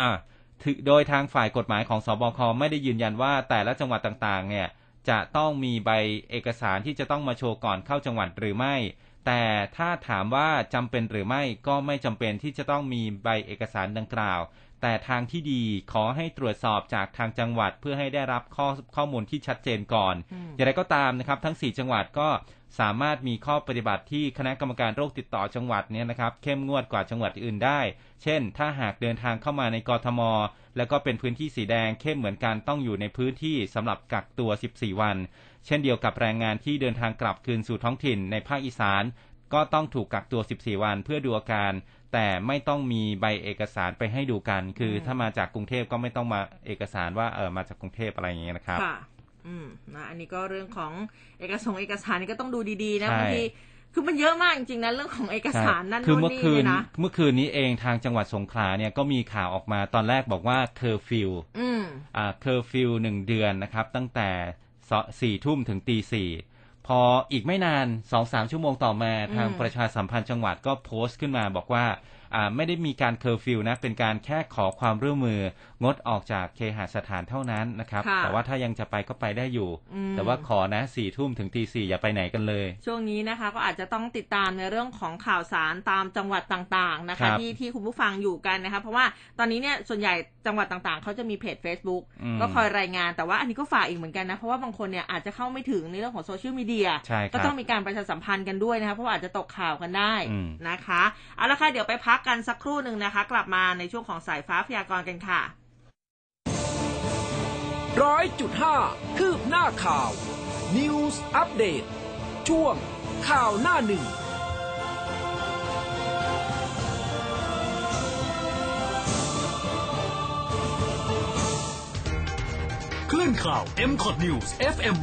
อ่าถือโดยทางฝ่ายกฎหมายของสบคไม่ได้ยืนยันว่าแต่ละจังหวัดต่างๆ เนี่ยจะต้องมีใบเอกสารที่จะต้องมาโชว์ก่อนเข้าจังหวัดหรือไม่ แต่ถ้าถามว่าจำเป็นหรือไม่ก็ไม่จำเป็นที่จะต้องมีใบเอกสารดังกล่าว แต่ทางที่ดีขอให้ตรวจสอบจากทางจังหวัดเพื่อให้ได้รับข้อข้อมูลที่ชัดเจนก่อนอืมอย่างไรก็ตามนะครับ ทั้ง 4 จังหวัดก็สามารถมีข้อปฏิบัติที่คณะกรรมการโรคติดต่อจังหวัดเนี่ยนะครับเข้มงวดกว่าจังหวัดอื่นได้ เช่น ถ้าหากเดินทางเข้ามาในกรทม แล้วก็เป็นพื้นที่สีแดงเข้มเหมือนกันต้องอยู่ในพื้นที่สำหรับกักตัว 14 วัน เช่นเดียวกับแรงงานที่เดินทางกลับคืนสู่ท้องถิ่นในภาคอีสานก็ต้องถูกกักตัว 14 วันเพื่อดูอาการ แต่ไม่ต้องมีใบเอกสารไปให้ดูกัน คือถ้ามาจากกรุงเทพก็ไม่ต้องมาเอกสารว่าเออมาจากกรุงเทพอะไรอย่างเงี้ยนะครับค่ะอืมนะอันนี้ก็เรื่องของเอกสงค์เอกสารนี่ก็ต้องดูดีๆนะใช่บางทีคือมันเยอะมากจริงๆนะเรื่องของเอกสารนั่นคือนู่นเมื่อนี่คืนเนี่ยนะเมื่อคืนนี้เองทางจังหวัดสงขลาเนี่ยก็มีข่าวออกมาตอนแรกบอกว่าเคอร์ฟิวอืมอ่าเคอร์ฟิวหนึ่งเดือนนะครับ ตั้งแต่สี่ทุ่มถึงตีสี่ พออีกไม่นานสองสามชั่วโมงต่อมาอืมทางประชาสัมพันธ์จังหวัดก็โพสต์ขึ้นมาบอกว่าอ่าไม่ได้มีการเคอร์ฟิวนะเป็นการแค่ขอความร่วมมือ งดออกจากเคหสถานเท่านั้นนะครับค่ะแต่ว่าถ้ายังจะไปก็ไปได้อยู่อืมแต่ว่าขอนะสี่ทุ่มถึงตีสี่อย่าไปไหนกันเลย ช่วงนี้นะคะก็อาจจะต้องติดตามในเรื่องของข่าวสารตามจังหวัดต่างๆนะคะครับที่ที่คุณผู้ฟังอยู่กันนะคะเพราะว่าตอนนี้เนี่ยส่วนใหญ่จังหวัดต่างๆ เขาจะมีเพจ Facebook อืมก็คอยรายงานแต่ว่าอันนี้ก็ฝากอีกเหมือนกันนะ เพราะว่าบางคนเนี่ยอาจจะเข้าไม่ถึงในเรื่องของโซเชียลมีเดียใช่ครับก็ต้องมีการประชาสัมพันธ์กันด้วยนะคะเพราะว่าอาจจะตกข่าวกันได้อืมนะคะเอาละค่ะเดี๋ยวไปพักกันสักครู่หนึ่งนะคะ กลับมาในช่วงของสายฟ้าพยากรณ์กันค่ะ ร้อยจุดห้าคืบหน้าข่าว News อัปเดตช่วงข่าวหน้าหนึ่งคลื่นข่าว m c o t News FM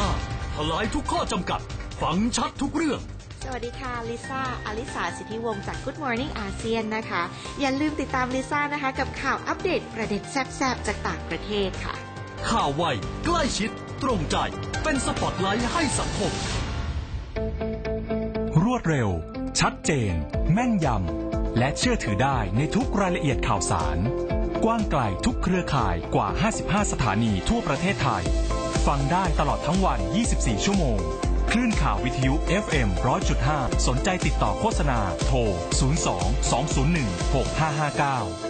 100.5ทลายทุกข้อจำกัด ฟังชัดทุกเรื่องสวัสดีค่ะ ลิซ่า อลิสา สิทธิวงศ์จาก Good Morning อาเซียนนะคะ อย่าลืมติดตามลิซ่านะคะ กับข่าวอัปเดตประเด็นแซ่บๆ จากต่างประเทศค่ะ ข่าวไว ใกล้ชิด ตรงใจ เป็นสปอตไลท์ให้สังคม รวดเร็ว ชัดเจน แม่นยำ และเชื่อถือได้ในทุกรายละเอียดข่าวสาร กว้างไกลทุกเครือข่ายกว่า 55 สถานีทั่วประเทศไทย ฟังได้ตลอดทั้งวัน 24 ชั่วโมง คลื่นข่าววิทยุ FM 100.5 สนใจติดต่อโฆษณา โทร 02 201 6559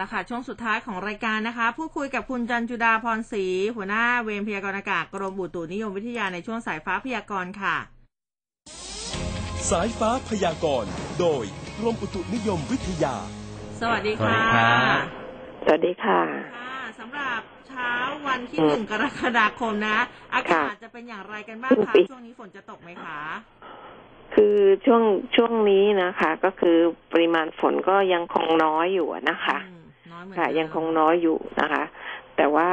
ละค่ะ ช่วงสุดท้ายของรายการนะคะ พูดคุยกับคุณจันจุดาพรศรีหัวหน้าเวรพยากรณ์อากาศกรมอุตุนิยมวิทยาในช่วงสายฟ้าพยากรณ์ค่ะ สายฟ้าพยากรณ์โดยกรมอุตุนิยมวิทยา สวัสดีสวัสค่ะดีครับสวัสดีค่ะค่ะสำหรับเช้าวันที่หนึ่งกรกฎาคมนะ อากาศจะเป็นอย่างไรกันบ้างคะช่วงนี้ฝนจะตกไหมคะคือช่วงช่วงนี้นะคะ ก็คือปริมาณฝนก็ยังคงน้อยอยู่อะนะคะ อืมน้อยเหมือนค่ะเดิมยังคงน้อยอยู่นะคะ แต่ว่า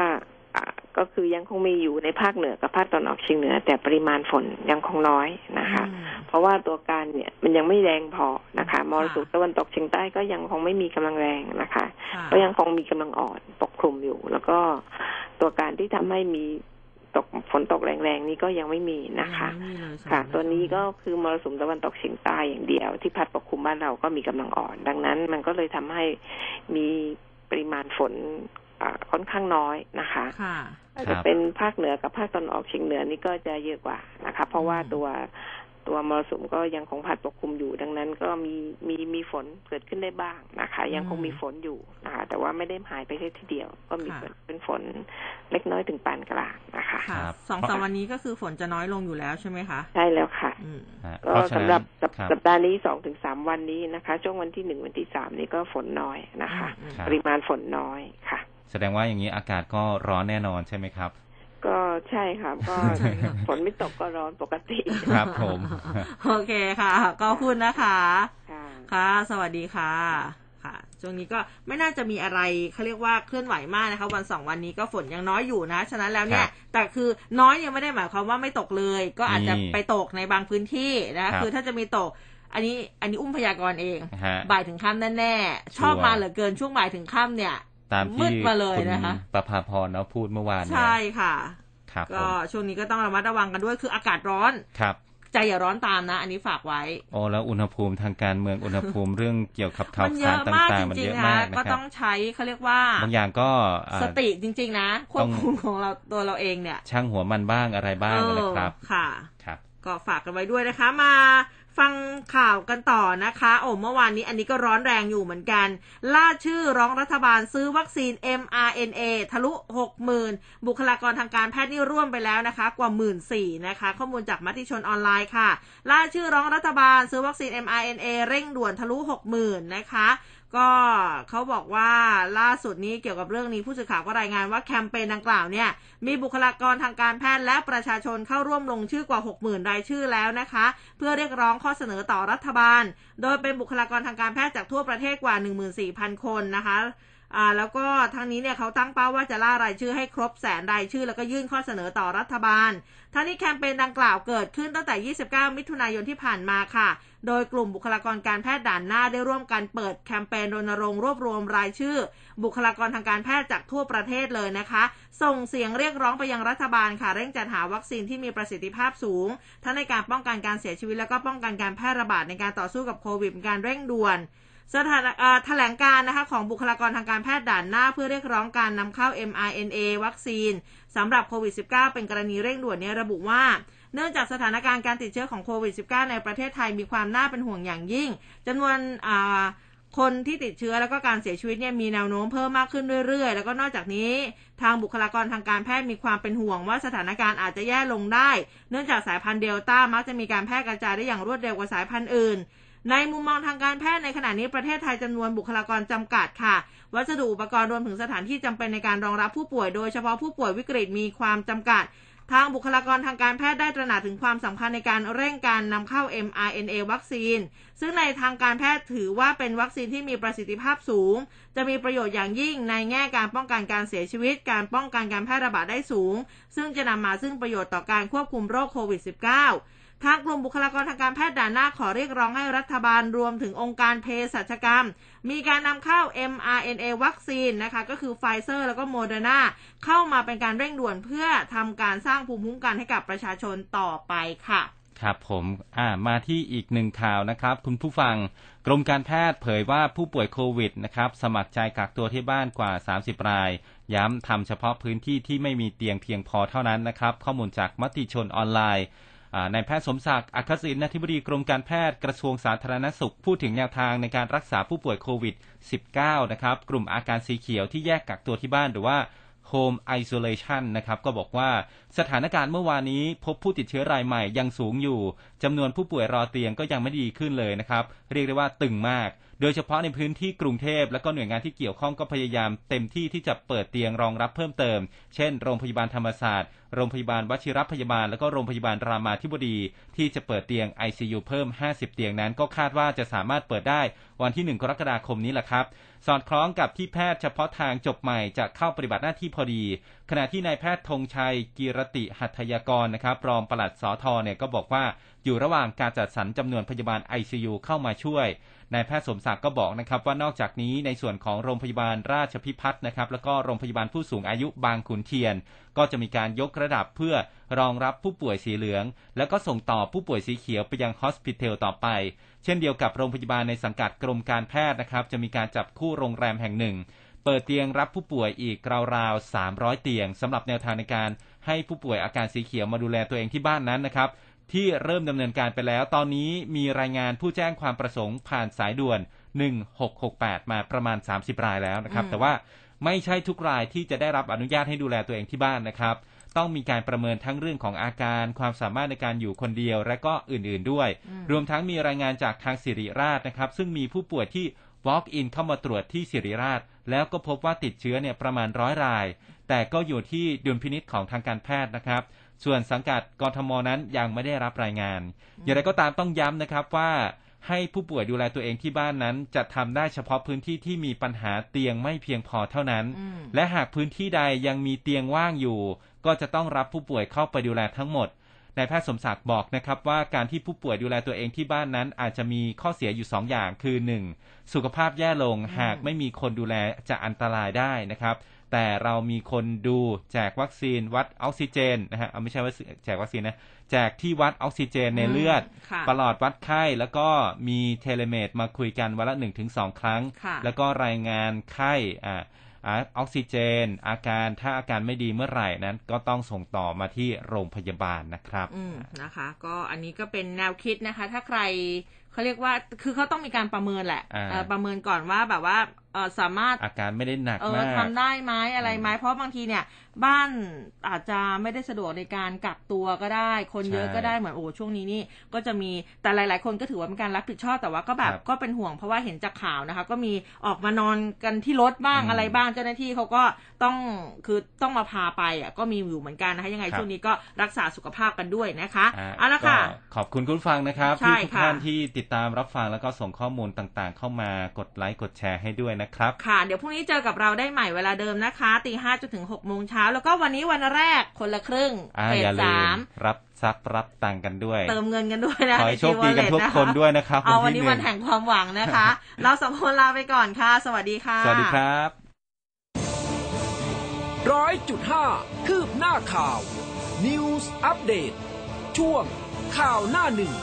อ่าก็คือยังคงมีอยู่ในภาคเหนือกับภาคตะวันออกเฉียงเหนือ แต่ปริมาณฝนยังคงน้อยนะคะอืมเพราะว่าตัวการเนี่ยมันยังไม่แรงพอนะคะมรสุมตะวันตกเฉียงใต้ก็ยังคงไม่มีกำลังแรงนะคะค่ะก็ยังคงมีกำลังอ่อนปกคลุมอยู่ แล้วก็ตัวการที่ทำให้มีตกฝนตกแรงๆ นี้ก็ยังไม่มีนะคะยังไม่มีเลยใช่ไหมค่ะ ตัวนี้ก็คือมรสุมตะวันตกเฉียงใต้อย่างเดียว ที่พัดปกคลุมบ้านเราก็มีกำลังอ่อน ดังนั้น มันก็เลยทำให้มี ปริมาณฝนอ่าค่อนข้างน้อยนะคะค่ะอาจจะเป็นภาคเหนือกับภาคตะวันออกเฉียงเหนือนี่ก็จะเยอะกว่านะคะ เพราะว่าอืมตัว ตัวมรสุมก็ยังคงพัดปกคลุมอยู่ ดังนั้นก็มีมีมีฝนเกิดขึ้นได้บ้างนะคะ ยังคงมีฝนอยู่นะคะแต่ว่าไม่ได้หายไปแค่ทีเดียว ก็มีฝนเป็นฝนเล็กน้อยถึงปานกลางนะคะค่ะครับสองสามวันนี้ก็คือฝนจะน้อยลงอยู่แล้วใช่ไหมคะใช่แล้วค่ะอืมฮะก็เพราะฉะสำนั้นหรับสัปครับสัปดาห์นี้สองถึงสามวันนี้นะคะ ช่วงวันที่หนึ่งวันที่สามนี่ก็ฝนน้อยนะคะอืมครับปริมาณฝนน้อยค่ะ แสดงว่าอย่างนี้อากาศก็ร้อนแน่นอนใช่ไหมครับ ก็ใช่ค่ะก็ใช่ค่ะฝนไม่ตกก็ร้อนปกติครับผม โอเคค่ะ ก็ขอบคุณนะคะค่ะค่ะ สวัสดีค่ะค่ะช่วงนี้ก็ไม่น่าจะมีอะไรเขาเรียกว่าเคลื่อนไหวมากนะคะวันสองวันนี้ก็ฝนยังน้อยอยู่นะ ฉะนั้นแล้วเนี่คยรับแต่คือน้อยยังไม่ได้หมายความว่าไม่ตกเลย ก็อาจจะนี่ไปตกในบางพื้นที่นะครัคะบคือถ้าจะมีตกอันนี้อันนี้อุ้มพยากรณ์เองฮะบ่ายถึงค่ำแน่ๆชอบชัวร์มาเหลือเกินช่วงบ่ายถึงค่ำเนี่ย ตามมืที่ดมาเลยคุณนะคะประภาพรเนาะพูดเมื่อวานเนี่ยใช่ค่ะครับผก็มช่วงนี้ก็ต้องระมัดระวังกันด้วยคืออากาศร้อนครับใจอย่าร้อนตามนะ อันนี้ฝากไว้โอ้แล้วอุณหภูมิทางการเมืองอุณหภูมิเรื่องเกี่ยวกับข่าวมันเยสารอะตมาก่างจๆมันริเยงอะๆมานะกนะก็ครัต้บองใช้เขาเรียกว่าบางอย่างก็อ่าสติจริง ๆ นะควบคุมของเราตัวเราเองเนี่ย ช่างหัวมันบ้างอะไรบ้างนะครับเออค่ะครับ ก็ฝากกันไว้ด้วยนะคะมา ฟังข่าวกันต่อนะคะ โอ้เมื่อวานนี้อันนี้ก็ร้อนแรงอยู่เหมือนกัน ล่าชื่อร้องรัฐบาลซื้อวัคซีน mRNA ทะลุ 60,000 บุคลากรทางการแพทย์นี่ร่วมไปแล้วนะคะ กว่า 1 4ื่นนะคะ ข้อมูลจากมติชนออนไลน์ค่ะ ล่าชื่อร้องรัฐบาลซื้อวัคซีน mRNA เร่งด่วนทะลุ 60,000 นะคะ ก็เขาบอกว่าล่าสุดนี้เกี่ยวกับเรื่องนี้ผู้สื่อข่าวก็รายงานว่าแคมเปญดังกล่าวเนี่ย มีบุคลากรทางการแพทย์และประชาชนเข้าร่วมลงชื่อกว่า 60,000 รายชื่อแล้วนะคะ เพื่อเรียกร้องข้อเสนอต่อรัฐบาล โดยเป็นบุคลากรทางการแพทย์จากทั่วประเทศกว่า 14,000 คนนะคะ อ่าแล้วก็ทั้งนี้เนี่ยเขาตั้งเป้าว่าจะล่ารายชื่อให้ครบแสนรายชื่อ แล้วก็ยื่นข้อเสนอต่อรัฐบาล ทั้งนี้แคมเปญดังกล่าวเกิดขึ้นตั้งแต่ 29 มิถุนายนที่ผ่านมาค่ะ โดยกลุ่มบุคลากรการแพทย์ด่านหน้าได้ร่วมกันเปิดแคมเปญรณรงค์รวบรวมรายชื่อ บุคลากรทางการแพทย์จากทั่วประเทศเลยนะคะ ส่งเสียงเรียกร้องไปยังรัฐบาลค่ะ เร่งจัดหาวัคซีนที่มีประสิทธิภาพสูง ทั้งในการป้องกันการเสียชีวิต แล้วก็ป้องกันการแพร่ระบาดในการต่อสู้กับโควิดเป็นการเร่งด่วน สถานเอ่อแถลงการนะคะของบุคลากรทางการแพทย์ด่านหน้า เพื่อเรียกร้องการนำเข้า mRNA วัคซีนสำหรับโควิด -19 เป็นกรณีเร่งด่วนเนี้ระบุว่าเนื่องจากสถานการณ์การติดเชื้อของโควิด -19 ในประเทศไทยมีความน่าเป็นห่วงอย่างยิ่งจำนวนคนที่ติดเชื้อแล้วก็การเสียชีวิตเนี่ยมีแนวโน้มเพิ่มมากขึ้นเรื่อยๆ แล้วก็นอกจากนี้ ทางบุคลากรทางการแพทย์มีความเป็นห่วงว่าสถานการณ์อาจจะแย่ลงได้ เนื่องจากสายพันธุ์เดลต้ามักจะมีการแพร่กระจายได้อย่างรวดเร็วกว่าสายพันธุ์อื่น ในมุมมองทางการแพทย์ในขณะนี้ประเทศไทยจำนวนบุคลากรจำกัดค่ะ วัสดุอุปกรณ์รวมถึงสถานที่จำเป็นในการรองรับผู้ป่วยโดยเฉพาะผู้ป่วยวิกฤตมีความจำกัด ทางบุคลากรทางการแพทย์ได้ตระหนักถึงความสำคัญในการเร่งการนำเข้า mRNA วัคซีน ซึ่งในทางการแพทย์ถือว่าเป็นวัคซีนที่มีประสิทธิภาพสูง จะมีประโยชน์อย่างยิ่งในแง่การป้องกันการเสียชีวิต การป้องกันการแพร่ระบาดได้สูง ซึ่งจะนำมาซึ่งประโยชน์ต่อการควบคุมโรคโควิด -19 ทางกลุ่มบุคลากรทางการแพทย์ด่านหน้าขอเรียกร้องให้รัฐบาลรวมถึงองค์การเภสัชกรรม มีการนำเข้า mRNA วัคซีนนะคะก็คือไฟเซอร์แล้วก็โมเดอร์นาเข้ามาเป็นการเร่งด่วนเพื่อทำการสร้างภูมิคุ้มกันให้กับประชาชนต่อไปค่ะ ครับผมอ่ามาที่อีกหนึ่งข่าวนะครับ คุณผู้ฟังกรมการแพทย์เผยว่าผู้ป่วยโควิดนะครับสมัครใจกักตัวที่บ้านกว่า 30 ราย ย้ำทำเฉพาะพื้นที่ที่ไม่มีเตียงเพียงพอเท่านั้นนะครับ ข้อมูลจากมติชนออนไลน์ นายแพทย์สมศักดิ์อัคศินอธิบดีกรมการแพทย์กระทรวงสาธารณสุข พูดถึงแนวทางในการรักษาผู้ป่วยโควิด -19 นะครับ กลุ่มอาการสีเขียวที่แยกกักตัวที่บ้านหรือว่า Home Isolation นะครับ ก็บอกว่าสถานการณ์เมื่อวานนี้พบผู้ติดเชื้อรายใหม่ยังสูงอยู่จำนวนผู้ป่วยรอเตียงก็ยังไม่ดีขึ้นเลยนะครับ เรียกได้ว่าตึงมาก โดยเฉพาะในพื้นที่กรุงเทพและก็หน่วยงานที่เกี่ยวข้องก็พยายามเต็มที่ที่จะเปิดเตียงรองรับเพิ่มเติม เช่น โรงพยาบาลธรรมศาสตร์ โรงพยาบาลวชิรพยาบาล และก็โรงพยาบาลรามาธิบดี ที่จะเปิดเตียง ICU เพิ่ม 50 เตียงนั้น ก็คาดว่าจะสามารถเปิดได้วันที่ 1 กรกฎาคมนี้แหละครับ สอดคล้องกับที่แพทย์เฉพาะทางจบใหม่จะเข้าปฏิบัติหน้าที่พอดี ขณะที่นายแพทย์ธงชัยกีรติหัตถยากรนะครับรองปลัดสอทอเนี่ยก็บอกว่าอยู่ระหว่างการจัดสรรจำนวนพยาบาล ICU เข้ามาช่วยนายแพทย์สมศักดิ์ก็บอกนะครับว่านอกจากนี้ในส่วนของโรงพยาบาลราชพิพัฒน์นะครับแล้วก็โรงพยาบาลผู้สูงอายุบางขุนเทียน ก็จะมีการยกระดับเพื่อรองรับผู้ป่วยสีเหลือง แล้วก็ส่งต่อผู้ป่วยสีเขียวไปยังฮอสพิทอลต่อไป เช่นเดียวกับโรงพยาบาลในสังกัดกรมการแพทย์นะครับจะมีการจับคู่โรงแรมแห่งหนึ่ง เปิดเตียงรับผู้ป่วยอีกราวๆ 300 เตียงสำหรับแนวทางในการให้ผู้ป่วยอาการสีเขียวมาดูแลตัวเองที่บ้านนั้นนะครับที่เริ่มดำเนินการไปแล้ว ตอนนี้มีรายงานผู้แจ้งความประสงค์ผ่านสายด่วน 1668 มาประมาณ 30 รายแล้วนะครับ แต่ว่าไม่ใช่ทุกรายที่จะได้รับอนุญาตให้ดูแลตัวเองที่บ้านนะครับ ต้องมีการประเมินทั้งเรื่องของอาการ ความสามารถในการอยู่คนเดียว และก็อื่นๆด้วย รวมทั้งมีรายงานจากทางสิริราชนะครับ ซึ่งมีผู้ป่วยที่ walk in เข้ามาตรวจที่สิริราช แล้วก็พบว่าติดเชื้อเนี่ยประมาณร้อยราย แต่ก็อยู่ที่ดุลพินิษของทางการแพทย์นะครับ ส่วนสังกัดกรทมนั้นยังไม่ได้รับรายงาน อย่างไรก็ตามต้องย้ำนะครับว่าให้ผู้ป่วยดูแลตัวเองที่บ้านนั้น จะทำได้เฉพาะพื้นที่ที่มีปัญหาเตียงไม่เพียงพอเท่านั้น และหากพื้นที่ใดยังมีเตียงว่างอยู่ ก็จะต้องรับผู้ป่วยเข้าไปดูแลทั้งหมด นายแพทย์สมศักดิ์บอกนะครับว่าการที่ผู้ป่วยดูแลตัวเองที่บ้านนั้นอาจจะมีข้อเสียอยู่ 2 อย่างคือ 1. สุขภาพแย่ลงหากไม่มีคนดูแลจะอันตรายได้นะครับ แต่เรามีคนดูแจกวัคซีนวัดออกซิเจนนะฮะไม่ใช่ว่าแจกวัคซีนนะแจกที่วัดออกซิเจนในเลือดปรอทวัดไข้แล้วก็มี telemed มาคุยกันวันละหนึ่งถึงสองครั้ง แล้วก็รายงานไข้อ่า ออกซิเจน อาการถ้าอาการไม่ดีเมื่อไหร่นั้น ก็ต้องส่งต่อมาที่โรงพยาบาลนะครับอืมนะคะ ก็อันนี้ก็เป็นแนวคิดนะคะ ถ้าใครเขาเรียกว่าคือเขาต้องมีการประเมินแหละประเมินก่อนว่าแบบว่าสามารถอาการไม่ได้หนักมากทำได้ไหมอะไรไหมเพราะบางทีเนี่ย บ้านอาจจะไม่ได้สะดวกในการกักตัวก็ได้ คนเยอะก็ได้เหมือนโอ้ช่วงนี้นี่ก็จะมีแต่หลาย ๆ คนก็ถือว่าเป็นการรับผิดชอบแต่ว่าก็แบบก็เป็นห่วงเพราะว่าเห็นจากข่าวนะคะ ก็มีออกมานอนกันที่รถบ้างอะไรบ้างเจ้าหน้าที่เขาก็ต้องคือต้องมาพาไปอะก็มีอยู่เหมือนกันนะคะยังไงช่วงนี้ก็รักษาสุขภาพกันด้วยนะคะเอาละค่ะขอบคุณคุณฟังนะครับที่ทุกท่านที่ติดตามรับฟังแล้วก็ส่งข้อมูลต่างๆ เข้ามากดไลค์กดแชร์ให้ด้วยนะครับ ค่ะเดี๋ยวพรุ่งนี้เจอกับเราได้ใหม่เวลาเดิมนะคะตีห้าจนถึงหกโมงเช้าแล้วก็วันนี้วันแรกคนละครึ่งเฟสสามรับซับรับตังกันด้วย เติมเงินกันด้วยนะขอให้โชคดีกันทุกคนด้วยนะครับเอาวันนี้วันแห่งความหวังนะคะ เราสองคนลาไปก่อนค่ะ สวัสดีค่ะ สวัสดีครับร้อยจุดห้าคืบหน้าข่าว News อัปเดตช่วงข่าวหน้าหนึ่ง